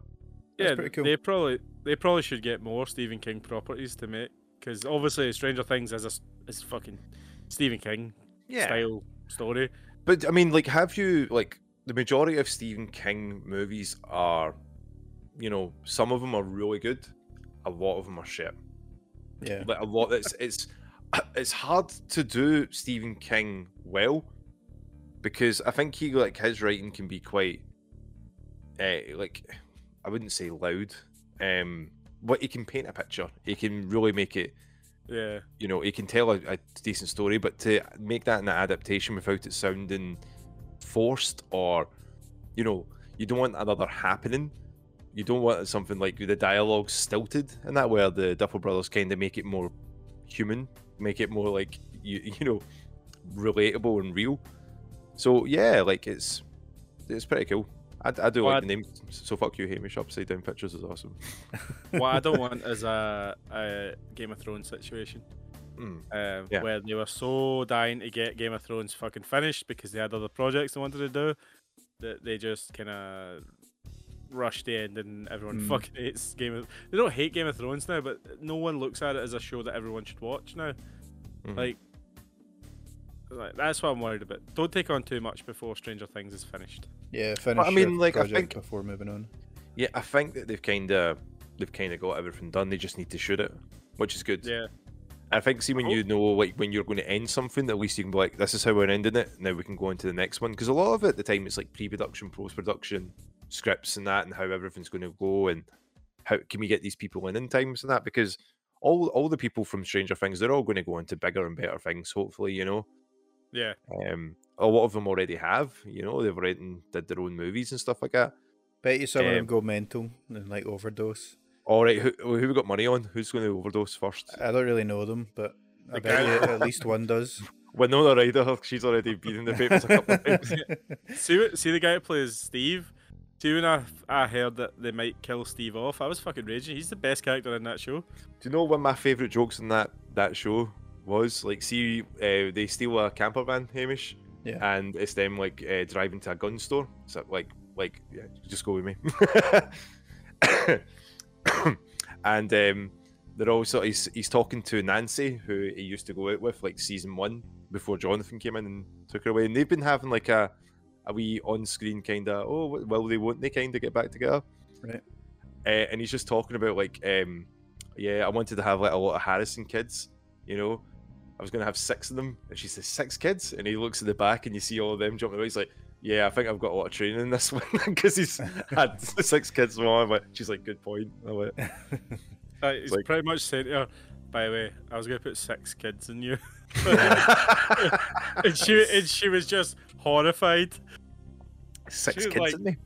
That's yeah, pretty cool. they probably they probably should get more Stephen King properties to make because obviously Stranger Things is a s- is fucking Stephen King style story. but I mean, like, have you like the majority of Stephen King movies are, you know, some of them are really good, a lot of them are shit. Yeah. Like a lot. It's it's it's hard to do Stephen King well because I think he like his writing can be quite, uh, like, I wouldn't say loud, um, but he can paint a picture. He can really make it. Yeah, You know, he can tell a, a decent story, but to make that an adaptation without it sounding forced or, you know, you don't want another happening. You don't want something like the dialogue stilted and that where the Duffer Brothers kind of make it more human, make it more like you you know relatable and real. So yeah, like it's it's pretty cool. I, I do Well, like I- the name. So fuck you, Hamish. Upside down pictures is awesome. what I don't want is a, a Game of Thrones situation Mm. um, Yeah. where they were so dying to get Game of Thrones fucking finished because they had other projects they wanted to do that they just kind of rushed the end and everyone Mm. fucking hates Game of. They don't hate Game of Thrones now, but no one looks at it as a show that everyone should watch now. Mhm. Like, like that's what I'm worried about. Don't take on too much before Stranger Things is finished. Yeah, finish I mean, your like, I think- before moving on. Yeah, I think that they've kind of they've kind of got everything done. They just need to shoot it, which is good. Yeah, I think see when oh. you know like when you're going to end something, at least you can be like, this is how we're ending it. Now we can go into the next one because a lot of it at the time it's like pre-production, post-production, scripts and that, and how everything's going to go and how can we get these people in in times and that because all all the people from Stranger Things they're all going to go into bigger and better things. Hopefully, you know. Yeah. Um, a lot of them already have. You know, they've written did their own movies and stuff like that. Bet you some of Um, them go mental and like overdose. All right, who who we got money on? Who's going to overdose first? I don't really know them, but I bet you at least one does. Winona Ryder, she's already been in the papers a couple of times. See, what- see the guy that plays Steve. See when I, I heard that they might kill Steve off, I was fucking raging. He's the best character in that show. Do you know one of my favourite jokes in that that show was? Like, see, uh, they steal a camper van, Hamish, Yeah. and it's them like uh, driving to a gun store. So like, like, yeah, just go with me. and um, they're also he's he's talking to Nancy, who he used to go out with, like season one before Jonathan came in and took her away, and they've been having like a a wee on-screen kind of oh well they won't they kind of get back together Right. uh, and he's just talking about like um yeah i wanted to have like a lot of harrison kids you know i was gonna have six of them and she says six kids and he looks at the back and you see all of them jumping away he's like yeah i think i've got a lot of training in this one because he's had six kids from I went, she's like good point I went, Uh, he's like- pretty much saying to her, by the way, I was going to put six kids in you. and, she, and she was just horrified. six She was kids like- in me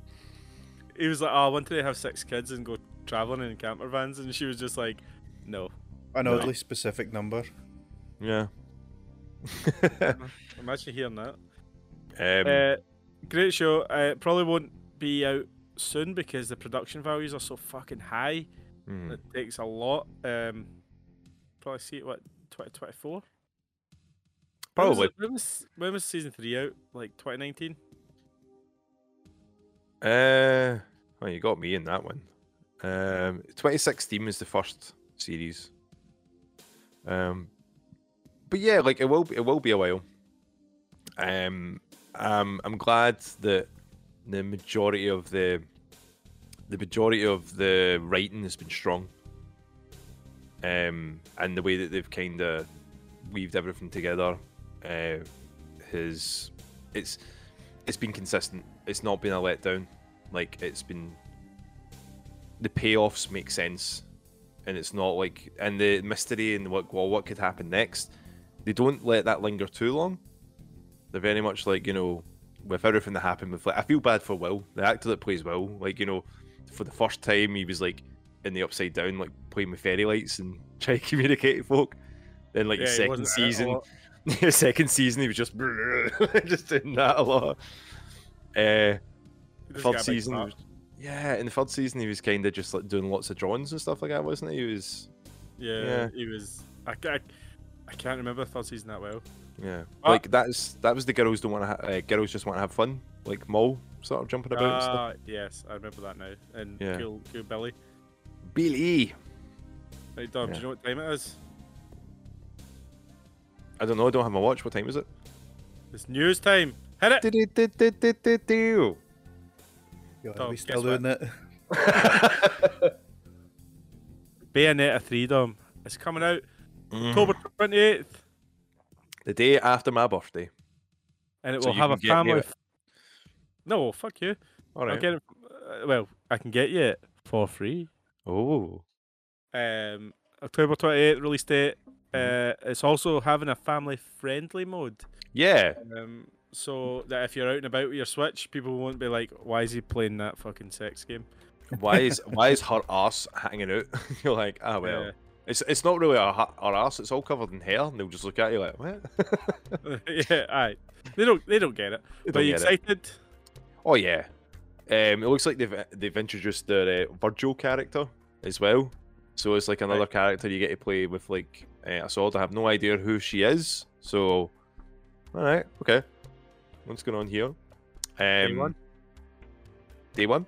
He was like, oh, I wanted to have six kids and go traveling in camper vans. And she was just like, no. An No. oddly specific number. Yeah Imagine hearing that. um, Uh, great show. Uh, probably won't be out soon because the production values are so fucking high. hmm. It takes a lot. Um, probably see it what twenty twenty four. Probably. When was, when was season three out? Like twenty nineteen. Uh, well, you got me in that one. Um, 2016 was the first series. Um, but yeah, like it will be, it will be a while. Um, um, I'm glad that the majority of the the majority of the writing has been strong. Um, and the way that they've kind of weaved everything together uh, has it's it's been consistent. It's not been a letdown. Like it's been the payoffs make sense, and it's not like and the mystery and what well what could happen next. They don't let that linger too long. They're very much like you know with everything that happened with like I feel bad for Will, the actor that plays Will. Like you know, for the first time he was like in the upside down, like playing with fairy lights and trying to communicate to folk. Then like Yeah, the second wasn't in it a season, the second season he was just just doing that a lot. Uh, He just got a third season, was, yeah, in the third season he was kind of just like doing lots of drawings and stuff like that, wasn't he? He was, Yeah, Yeah. he was. I, I, I can't remember third season that well. yeah, Ah. like that's that was the girls don't want to, ha- uh, girls just want to have fun, like Mole sort of jumping about and stuff. Ah, yes, I remember that now. And Yeah. cool, cool Billy. Billy, Right, Dom, do you know what time it is? I don't know, I don't have my watch. What time is it? It's news time. Hit it. Tom, are we still guess doing that? Bayonetta 3, Dom. It's coming out Mm. October 28th, The day after my birthday. and it So will have a can get me family. f- No, fuck you. All I'll get it. uh, well, I can get you it for free. Oh. Um, October 28th release date. Mm-hmm. Uh, it's also having a family friendly mode. Yeah. Um, so that if you're out and about with your Switch, people won't be like, "Why is he playing that fucking sex game?" Why is why is her ass hanging out? You're like, ah well. Yeah. It's it's not really our, her ass. It's all covered in hair, and they'll just look at you like, what? yeah, aye. They don't. They don't get it. They but don't you get it. excited? Oh yeah. Um, it looks like they've they've introduced their uh, Virgil character as well. So it's like another Right. character you get to play with like uh, a sword. I have no idea who she is. So, all right, okay. What's going on here? Um, Day one. Day one.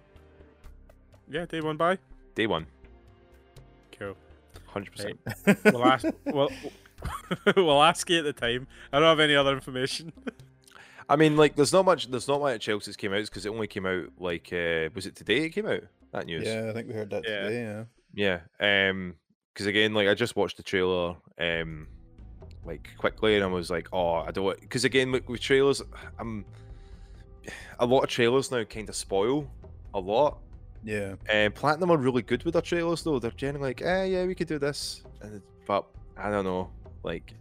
Yeah, day one Bye. Day one. Cool. Hundred percent. We'll ask. we'll, we'll ask you at the time. I don't have any other information. I mean, like, there's not much. There's not much else that's came out because it only came out like uh, was it today? It came out that news. yeah, I think we heard that Yeah. today. Yeah. Yeah. Um. Because again, like, I just watched the trailer. Um. Like quickly, and I was like, oh, I don't. Because again, with, with trailers, I'm. A lot of trailers now kind of spoil a lot. Yeah. Um, Platinum are really good with their trailers though. They're generally like, eh, yeah, we could do this, it- but I don't know. Like,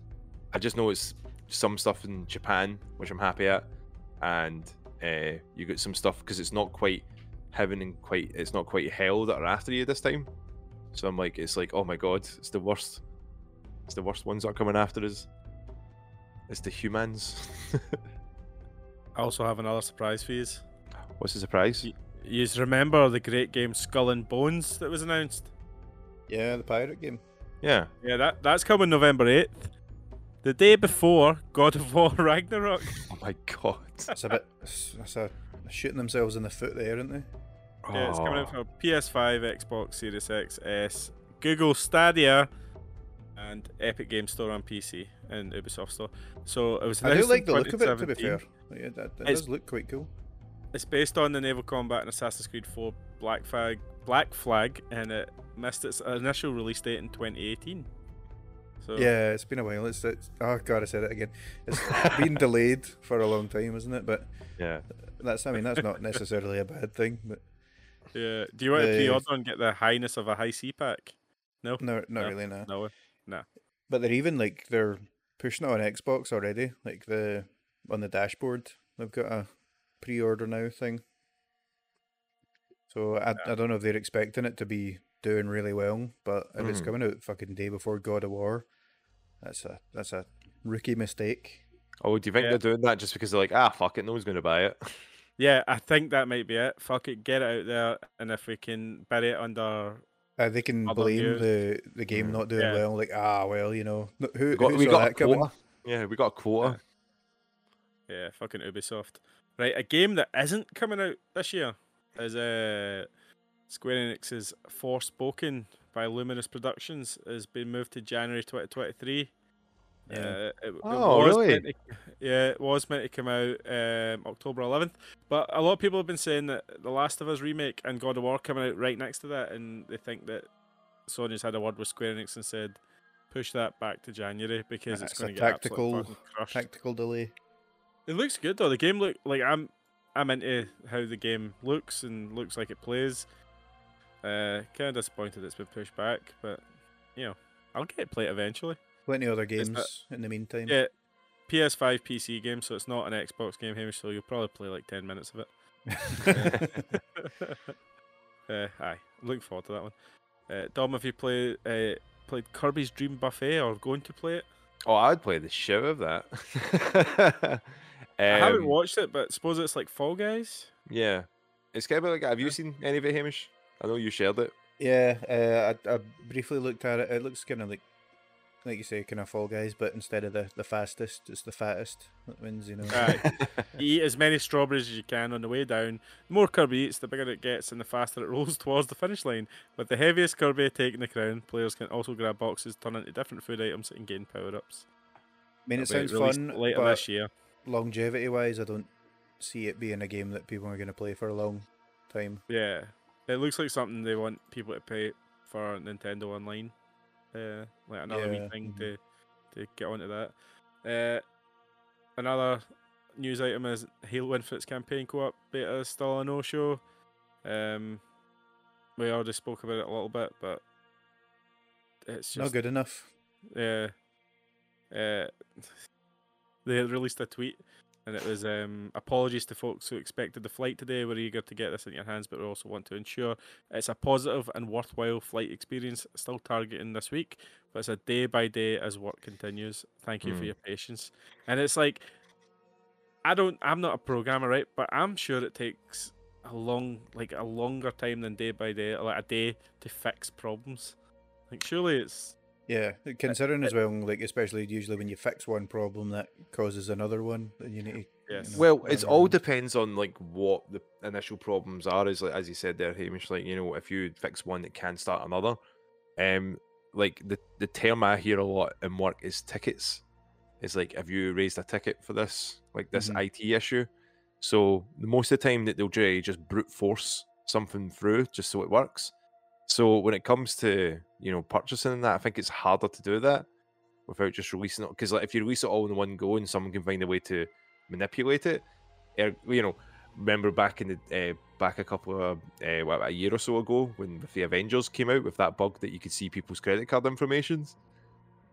I just know it's some stuff in Japan, which I'm happy at, and uh, you get some stuff because it's not quite heaven and quite it's not quite hell that are after you this time. So I'm like, it's like, oh my god, it's the worst. It's the worst ones that are coming after us. It's the humans. I also have another surprise for you. What's the surprise? Ye- You remember the great game Skull and Bones that was announced? Yeah, the pirate game. Yeah. Yeah, that that's coming November eighth. The day before God of War Ragnarok. Oh my god. It's a bit. That's a shooting themselves in the foot there, aren't they? Yeah, it's coming out for PS5, Xbox Series X, S, Google Stadia, and Epic Game Store on PC and Ubisoft Store. So it was. I do like the look of it. To be fair, Like, yeah, that, that does look quite cool. It's based on the naval combat in Assassin's Creed 4 Black Flag, Black Flag, and it missed its initial release date in 2018. So Yeah, it's been a while. It's, it's oh god, I said it again. It's been delayed for a long time, isn't it? But Yeah. that's I mean that's not necessarily a bad thing. But yeah. Do you want to pre-order and get the highness of a high C pack? No, no, not No. really now. no. But they're even like they're pushing it on Xbox already. Like the on the dashboard, they've got a pre-order now thing. So I, I don't know if they're expecting it to be doing really well, but if it's Mhm. coming out fucking day before God of War, that's a that's a rookie mistake. Oh, do you think Yeah. they're doing that just because they're like, ah, fuck it, no one's going to buy it? Yeah, I think that might be it. Fuck it, get it out there, and if we can bury it under Uh, they can Other blame news. the the game Mm, not doing yeah. well. Like ah well, you know no- who, We got, who we saw got a that coming? quota. Yeah, we got a quota. Yeah, fucking Ubisoft. Right, a game that isn't coming out this year is uh, Square Enix's Forspoken by Luminous Productions has been moved to January 2023. Yeah. Uh, it, it Oh, was really? to- yeah, it was meant to come out um, October 11th, but a lot of people have been saying that The Last of Us remake and God of War coming out right next to that, and they think that Sony's had a word with Square Enix and said push that back to January because it's It's going to get tactical- absolutely fucking crushed. Tactical delay. It looks good though. The game look like I'm I'm into how the game looks and looks like it plays. Uh, kind of disappointed it's been pushed back, but you know I'll get it played eventually. Plenty other games that- in the meantime. Yeah, PS5 PC game, so it's not an Xbox game, Hamish. So you'll probably play like ten minutes of it. uh, aye, looking forward to that one. Uh, Dom, have you played uh, played Kirby's Dream Buffet or going to play it? Oh, I'd play the shit of that. I haven't Um, watched it, but suppose it's like Fall Guys. Yeah, it's kind of like. Have you seen any of it, Hamish? I know you shared it. Yeah, uh, I, I briefly looked at it. It looks kind of like, like you say, kind of Fall Guys, but instead of the, the fastest, it's the fattest that wins. You know. Aye. You eat as many strawberries as you can on the way down. The more Kirby eats, the bigger it gets and the faster it rolls towards the finish line. With the heaviest Kirby taking the crown, players can also grab boxes, turn into different food items, and gain power ups. I mean, it sounds fun, later but this year. Longevity wise, I don't see it being a game that people are going to play for a long time. Yeah, it looks like something they want people to pay for Nintendo Online. Uh, like another wee Yeah, thing mhm. to to get onto that. Uh, another news item is Halo Infinite's campaign co-op beta is still a no-show. Um, we already spoke about it a little bit, but it's Not good enough. yeah. Uh, they released a tweet, and it was um, apologies to folks who expected the flight today. We're eager to get this in your hands, but we also want to ensure it's a positive and worthwhile flight experience. Still targeting this week, but it's a day by day as work continues. Thank you for Hmm. your patience. And it's like, I don't, I'm not a programmer, right? But I'm sure it takes a long, like a longer time than day by day, like a day to fix problems. Like surely it's Yeah, considering as well, like especially usually when you fix one problem, that causes another one, and you need. To, Yes. know, Well, it all around. depends on like what the initial problems are. Is like as you said there, Hamish. Like you know, if you fix one, it can start another. Um, like the the term I hear a lot in work is tickets. It's like, have you raised a ticket for this, like this Mhm. IT issue? So most of the time that they'll do just brute force something through just so it works. So when it comes to you know purchasing that, I think it's harder to do that without just releasing it because like if you release it all in one go and someone can find a way to manipulate it, er, you know, remember back in the uh, back a couple of uh, what, a year or so ago when the Avengers came out with that bug that you could see people's credit card informations.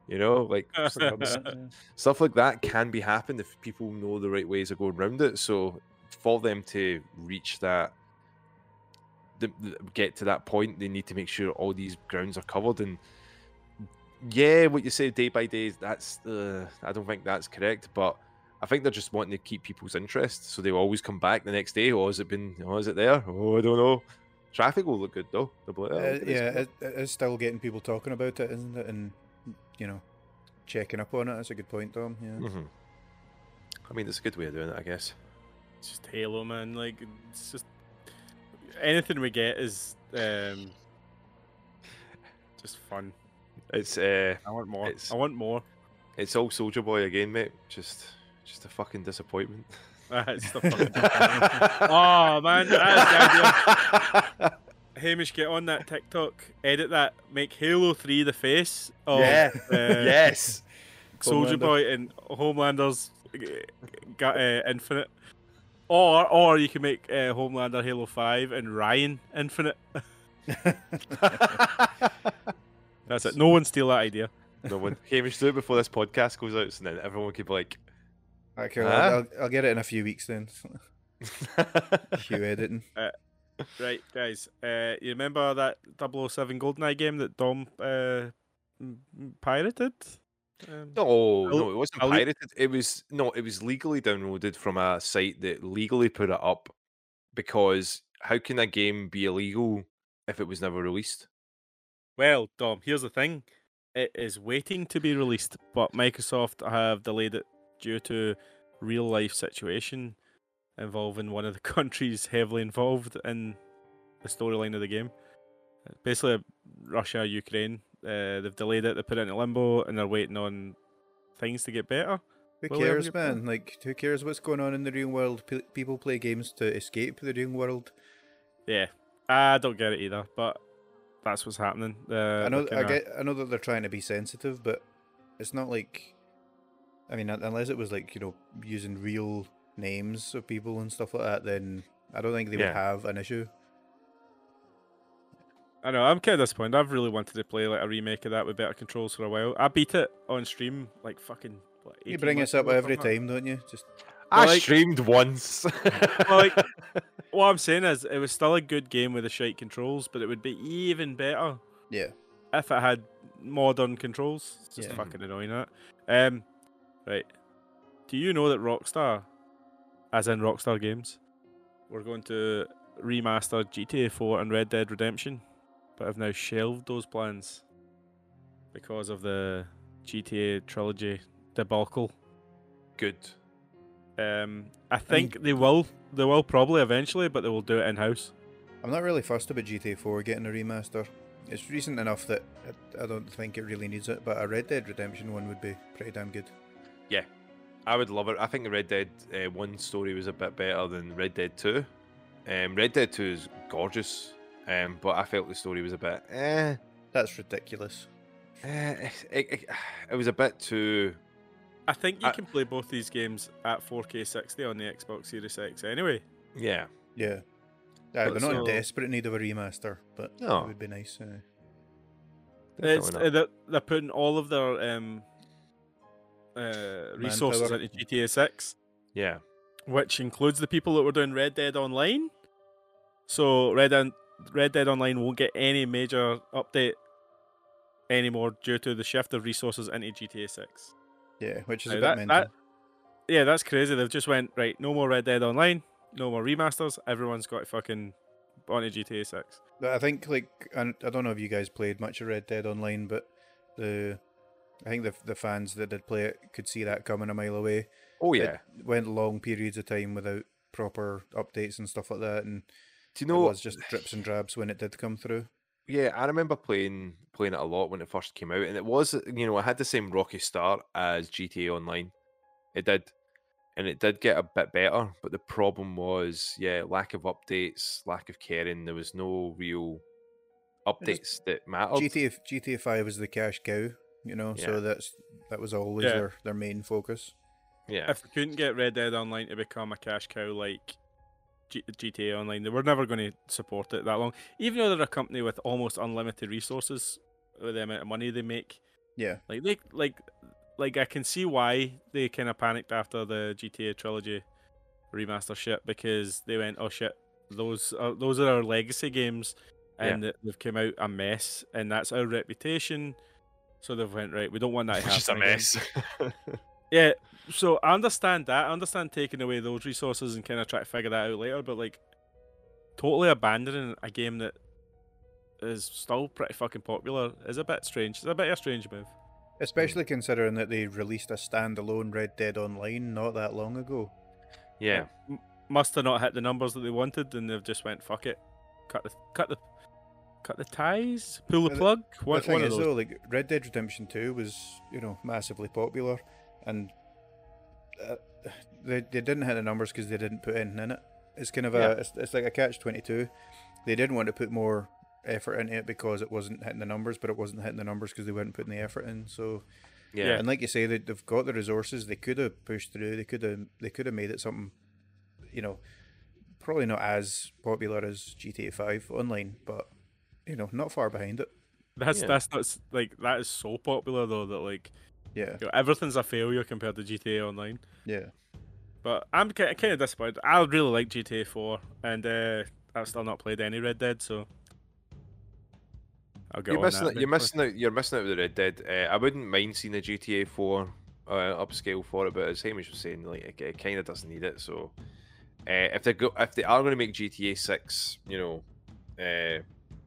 You know, like Something like that, yeah. stuff like that can be happened if people know the right ways of going around it. So for them to reach that, the, the- get to that point, they need to make sure all these grounds are covered. And yeah, what you say day by day, that's uh, I don't think that's correct, but I think they're just wanting to keep people's interest, so they'll always come back the next day. Oh, has it been? Oh, is it there? Oh, I don't know. Traffic will look good though. They'll be like, "Oh, Uh, look at yeah, it, it is still getting people talking about it, isn't it? And you know, checking up on it. That's a good point, Tom. Yeah. Mhm. I mean, it's a good way of doing it, I guess. It's just Halo, man. Like it's just anything we get is um just fun. It's uh, I want more. It's- I want more. it's all Soldier Boy again, mate. Just, just a fucking disappointment. the fucking oh man, the idea. Hamish, get on that TikTok, edit that, make Halo Three the face of yeah. uh, yes. Soldier Boy and Homelander's got uh, Infinite, or or you can make uh, Homelander Halo Five and Ryan Infinite. That's it. No one steal that idea. no one. Hamish, do it before this podcast goes out, so then everyone could be like, Okay, Huh? I'll, I'll, I'll get it in a few weeks then. Few editing. Right, guys. Uh, you remember that 007 GoldenEye game that Dom uh, m- m- pirated? Um, No, no, it wasn't I'll- pirated. It was no, it was legally downloaded from a site that legally put it up. Because how can a game be illegal if it was never released? Well, Dom, here's the thing. It is waiting to be released, but Microsoft have delayed it due to real life situation involving one of the countries heavily involved in the storyline of the game. basically Russia, Ukraine. Uh, they've delayed it. They put it into limbo, and they're waiting on things to get better. Who Will cares, man? Like, who cares what's going on in the real world? P- people play games to escape the real world. Yeah, I don't get it either, but that's what's happening. Uh, I know, they're I get, I know that they're trying to be sensitive, but it's not like, I mean, unless it was like you know using real names of people and stuff like that, then I don't think they Yeah. would have an issue. I know. I'm kind of disappointed. I've really wanted to play like a remake of that with better controls for a while. I beat it on stream like fucking. What, You bring us up every something like that. time, don't you? Just I like- streamed once. Well, like, what I'm saying is, it was still a good game with the shite controls, but it would be even better yeah. if it had modern controls. It's just Yeah. fucking annoying that. Um, right. Do you know that Rockstar, as in Rockstar Games, we're going to remaster GTA 4 and Red Dead Redemption, but I've now shelved those plans because of the GTA trilogy debacle. Good. Um, I think they will. They will probably eventually, but they will do it in house. I'm not really fussed about GTA 4 getting a remaster. It's recent enough that I, I don't think it really needs it, but a Red Dead Redemption one would be pretty damn good. Yeah, I would love it. I think the Red Dead uh, 1 story was a bit better than Red Dead 2. Um, Red Dead 2 is gorgeous, um, but I felt the story was a bit eh. That's ridiculous. eh it, it, it was a bit too. I think you I- can play both these games at 4K 60 on the Xbox Series X anyway. Yeah. Yeah. Yeah, But they're not in so- desperate need of a remaster, but No. it would be nice. Uh, It's, definitely uh, they're, they're putting all of their um, uh, resources Manpower. into GTA 6, Yeah. which includes the people that were doing Red Dead Online. So Red Dead, Red Dead Online won't get any major update anymore due to the shift of resources into GTA 6. yeah, which is Now a bit that- mental. that- Yeah, that's crazy. They've just went right. No more Red Dead Online. No more remasters. Everyone's got to fucking onto GTA 6. I think like and I don't know if you guys played much of Red Dead Online, but the I think the the fans that did play it could see that coming a mile away. Oh, yeah, It yeah. went long periods of time without proper updates and stuff like that, and Do you know it was just drips and drabs when it did come through. Yeah, I remember playing playing it a lot when it first came out, and it was you know it had the same rocky start as GTA Online. It did, and it did get a bit better, but the problem was yeah lack of updates, lack of caring. There was no real updates that mattered. GTA GTA Five was the cash cow, you know, Yeah. so that's that was always Yeah. their their main focus. yeah, If they couldn't get Red Dead Online to become a cash cow like G- GTA Online, they were never going to support it that long. Even though they're a company with almost unlimited resources with the amount of money they make, Yeah, like they like like I can see why they kind of panicked after the GTA trilogy remaster shit because they went, oh shit, those are those are our legacy games, and th- they've come out a mess, and that's our reputation. So they've went right. We don't want that it's just a happen mess. Yeah, so I understand that. I understand taking away those resources and kind of try to figure that out later, but like totally abandoning a game that is still pretty fucking popular is a bit strange. It's a bit of a strange move. especially considering that they released a standalone Red Dead Online not that long ago. yeah, M- must have not hit the numbers that they wanted, and they've just went fuck it, cut the cut the cut the ties, pull the The- plug. One, the thing one is those. though, like Red Dead Redemption Two was you know massively popular, and uh, they they didn't hit the numbers because they didn't put anything in it. It's kind of a Yeah. it's, it's like a catch twenty two. They didn't want to put more effort into it because it wasn't hitting the numbers, but it wasn't hitting the numbers because they weren't putting the effort in. So yeah, and like you say, they, they've got the resources. They could have pushed through. They could have they could have made it something, you know, probably not as popular as GTA Five online, but you know, not far behind it. That's Yeah. that's not s- like that is so popular though that like Yeah, you know, everything's a failure compared to GTA Online. yeah. But I'm kind of disappointed. I really like GTA 4, and uh, I've still not played any Red Dead, so I'll get You're on missing that. out, you're missing out. You're missing out with the Red Dead. Uh, I wouldn't mind seeing a GTA 4 uh, upscale for it, but as Hamish was saying, like it, it kind of doesn't need it. So uh, if they go, if they are going to make GTA 6, you know, uh,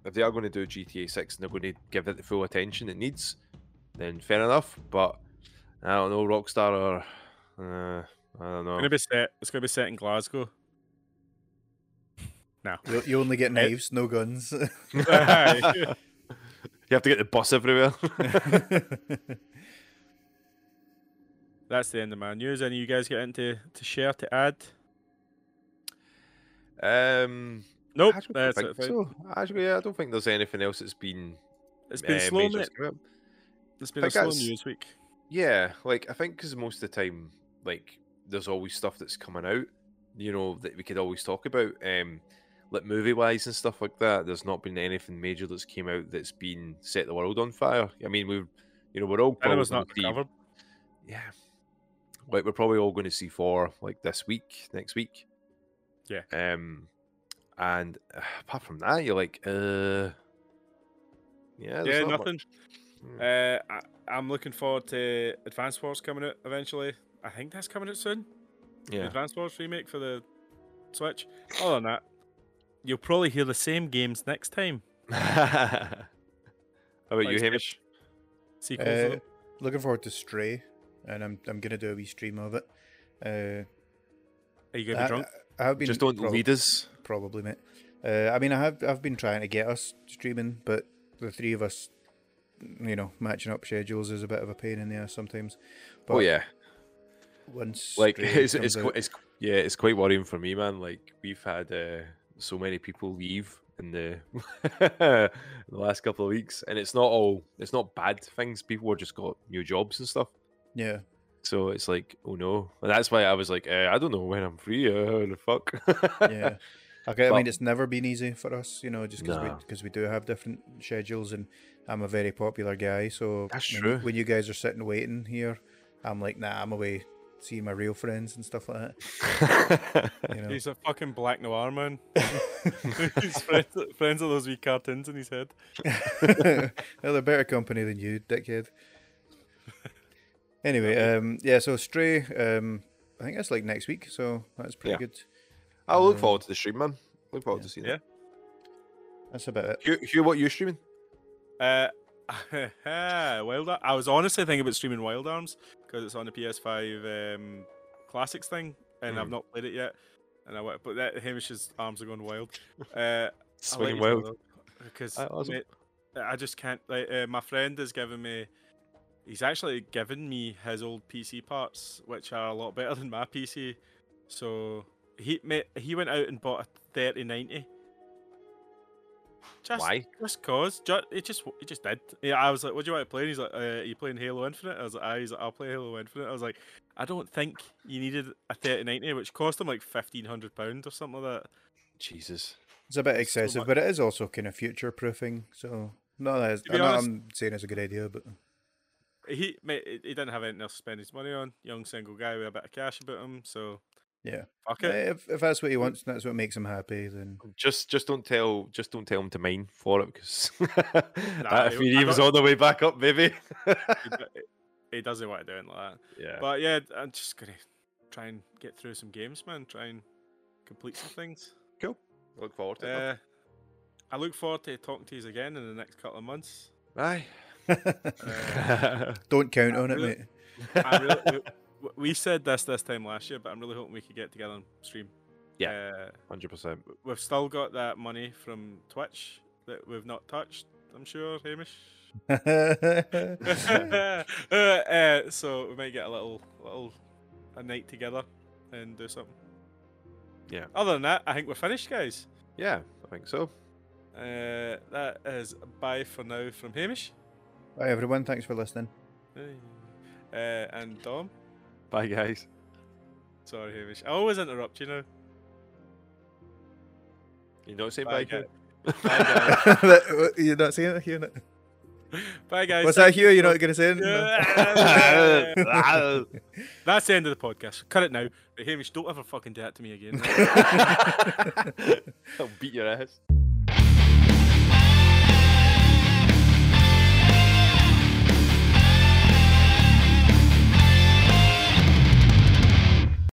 if they are going to do GTA 6 and they're going to give it the full attention it needs, then fair enough. But I don't know, Rockstar or uh, I don't know. It's gonna be set. It's gonna be set in Glasgow. No. You, you only get knives, no guns. You have to get the bus everywhere. That's the end of my news. Any you guys get into to share to add? um, Nope. actually, That's I it. don't think so. Actually, yeah, I don't think there's anything else that's been. It's been uh, slow, It's been a slow news week. Yeah, like I think because most of the time, like there's always stuff that's coming out, you know, that we could always talk about. Um, like movie wise and stuff like that. There's not been anything major that's came out that's been set the world on fire. I mean, we've, you know, we're all know probably not covered. yeah, like we're probably all going to see Thor like this week, next week. Yeah. Um, and uh, apart from that, you're like, uh, yeah, Yeah, not nothing. much. Hmm. Uh, I, I'm looking forward to Advance Wars coming out eventually. I think that's coming out soon. The yeah. Advance Wars remake for the Switch. Other than that, you'll probably hear the same games next time. How about you, Hamish? Sequels. Uh, looking forward to Stray, and I'm I'm gonna do a wee stream of it. Uh, Are you gonna I, be drunk? I have been Just don't prob- lead us. probably, mate. Uh, I mean, I have I've been trying to get us streaming, but the three of us, you know, matching up schedules is a bit of a pain in the ass sometimes. But oh yeah, once like it's it's, out- it's yeah, it's quite worrying for me, man. Like we've had uh, so many people leave in the, the last couple of weeks, and it's not all it's not bad things. People have just got new jobs and stuff. yeah, So it's like, oh no, and that's why I was like, uh, I don't know when I'm free. Uh, the fuck. yeah. Okay, I mean, it's never been easy for us, you know, just because we Nah. because we do have different schedules, and I'm a very popular guy. So That's when, true. when you guys are sitting waiting here, I'm like, nah, I'm away seeing my real friends and stuff like that. You know, He's a fucking black noir man. He's friends, friends with those wee cartoons in his head. well, they're better company than you, dickhead. Anyway, um, yeah. So Stray, um, I think that's like next week, so that's pretty Yeah. good. I'll look Um, forward to the stream, man. Look forward yeah. to seeing Yeah. it. That's about it. Hugh, Hugh, what you streaming? Uh, Wild Ar- I was honestly thinking about streaming Wild Arms because it's on the PS5 um, Classics thing, and I've Mm. not played it yet. And I but that Hamish's arms are going wild. Uh, Swinging wild. because awesome. I just can't. Like, uh, my friend has given me. He's actually given me his old PC parts, which are a lot better than my PC. So he mate, he went out and bought a thirty ninety. Just, Why? Just cause, just, it just he just did. Yeah, I was like, "What do you want to play?" And he's like, uh, "Are you playing Halo Infinite?" I was like, "Aye." He's like, "I'll play Halo Infinite." I was like, "I don't think you needed a thirty ninety, which cost him like fifteen hundred pound or something like that." Jesus. It's a bit so excessive, much- but it is also kind of future proofing. So no, that is, To I'm, not, honest- I'm saying it's a good idea, but He mate, he he didn't have anything else to spend his money on. Young single guy with a bit of cash about him, so yeah, fuck it. if if that's what he wants, and that's what makes him happy, then Just just don't tell just don't tell him to mine for it because Nah, if he- he I was got- on the way back up, maybe. he, doesn't want to do it like that. yeah. But yeah, I'm just gonna try and get through some games, man. Try and complete some things. cool. Look forward to it. Uh, I look forward to talking to you again in the next couple of months. Aye. Uh, don't count on it, mate. I really, we, we said this this time last year, but I'm really hoping we could get together and stream. Yeah. Uh, Hundred percent. we've still got that money from Twitch that we've not touched. I'm sure, Hamish. uh, uh, so we might get a little, little, a night together and do something. Yeah. Other than that, I think we're finished, guys. Yeah, I think so. Uh, that is bye for now from Hamish Bye, everyone. Thanks for listening. uh, and Dom. Bye, guys. Sorry, Hamish. I always interrupt you now. You don't saying Bye, bye, Hugh? guys. Bye, guys. You're not saying it, hearing it? Bye, guys. What's that, Thank you Hugh? You're not going to say it? That's the end of the podcast. Cut it now. But Hamish, don't ever fucking do that to me again. I'll beat your ass.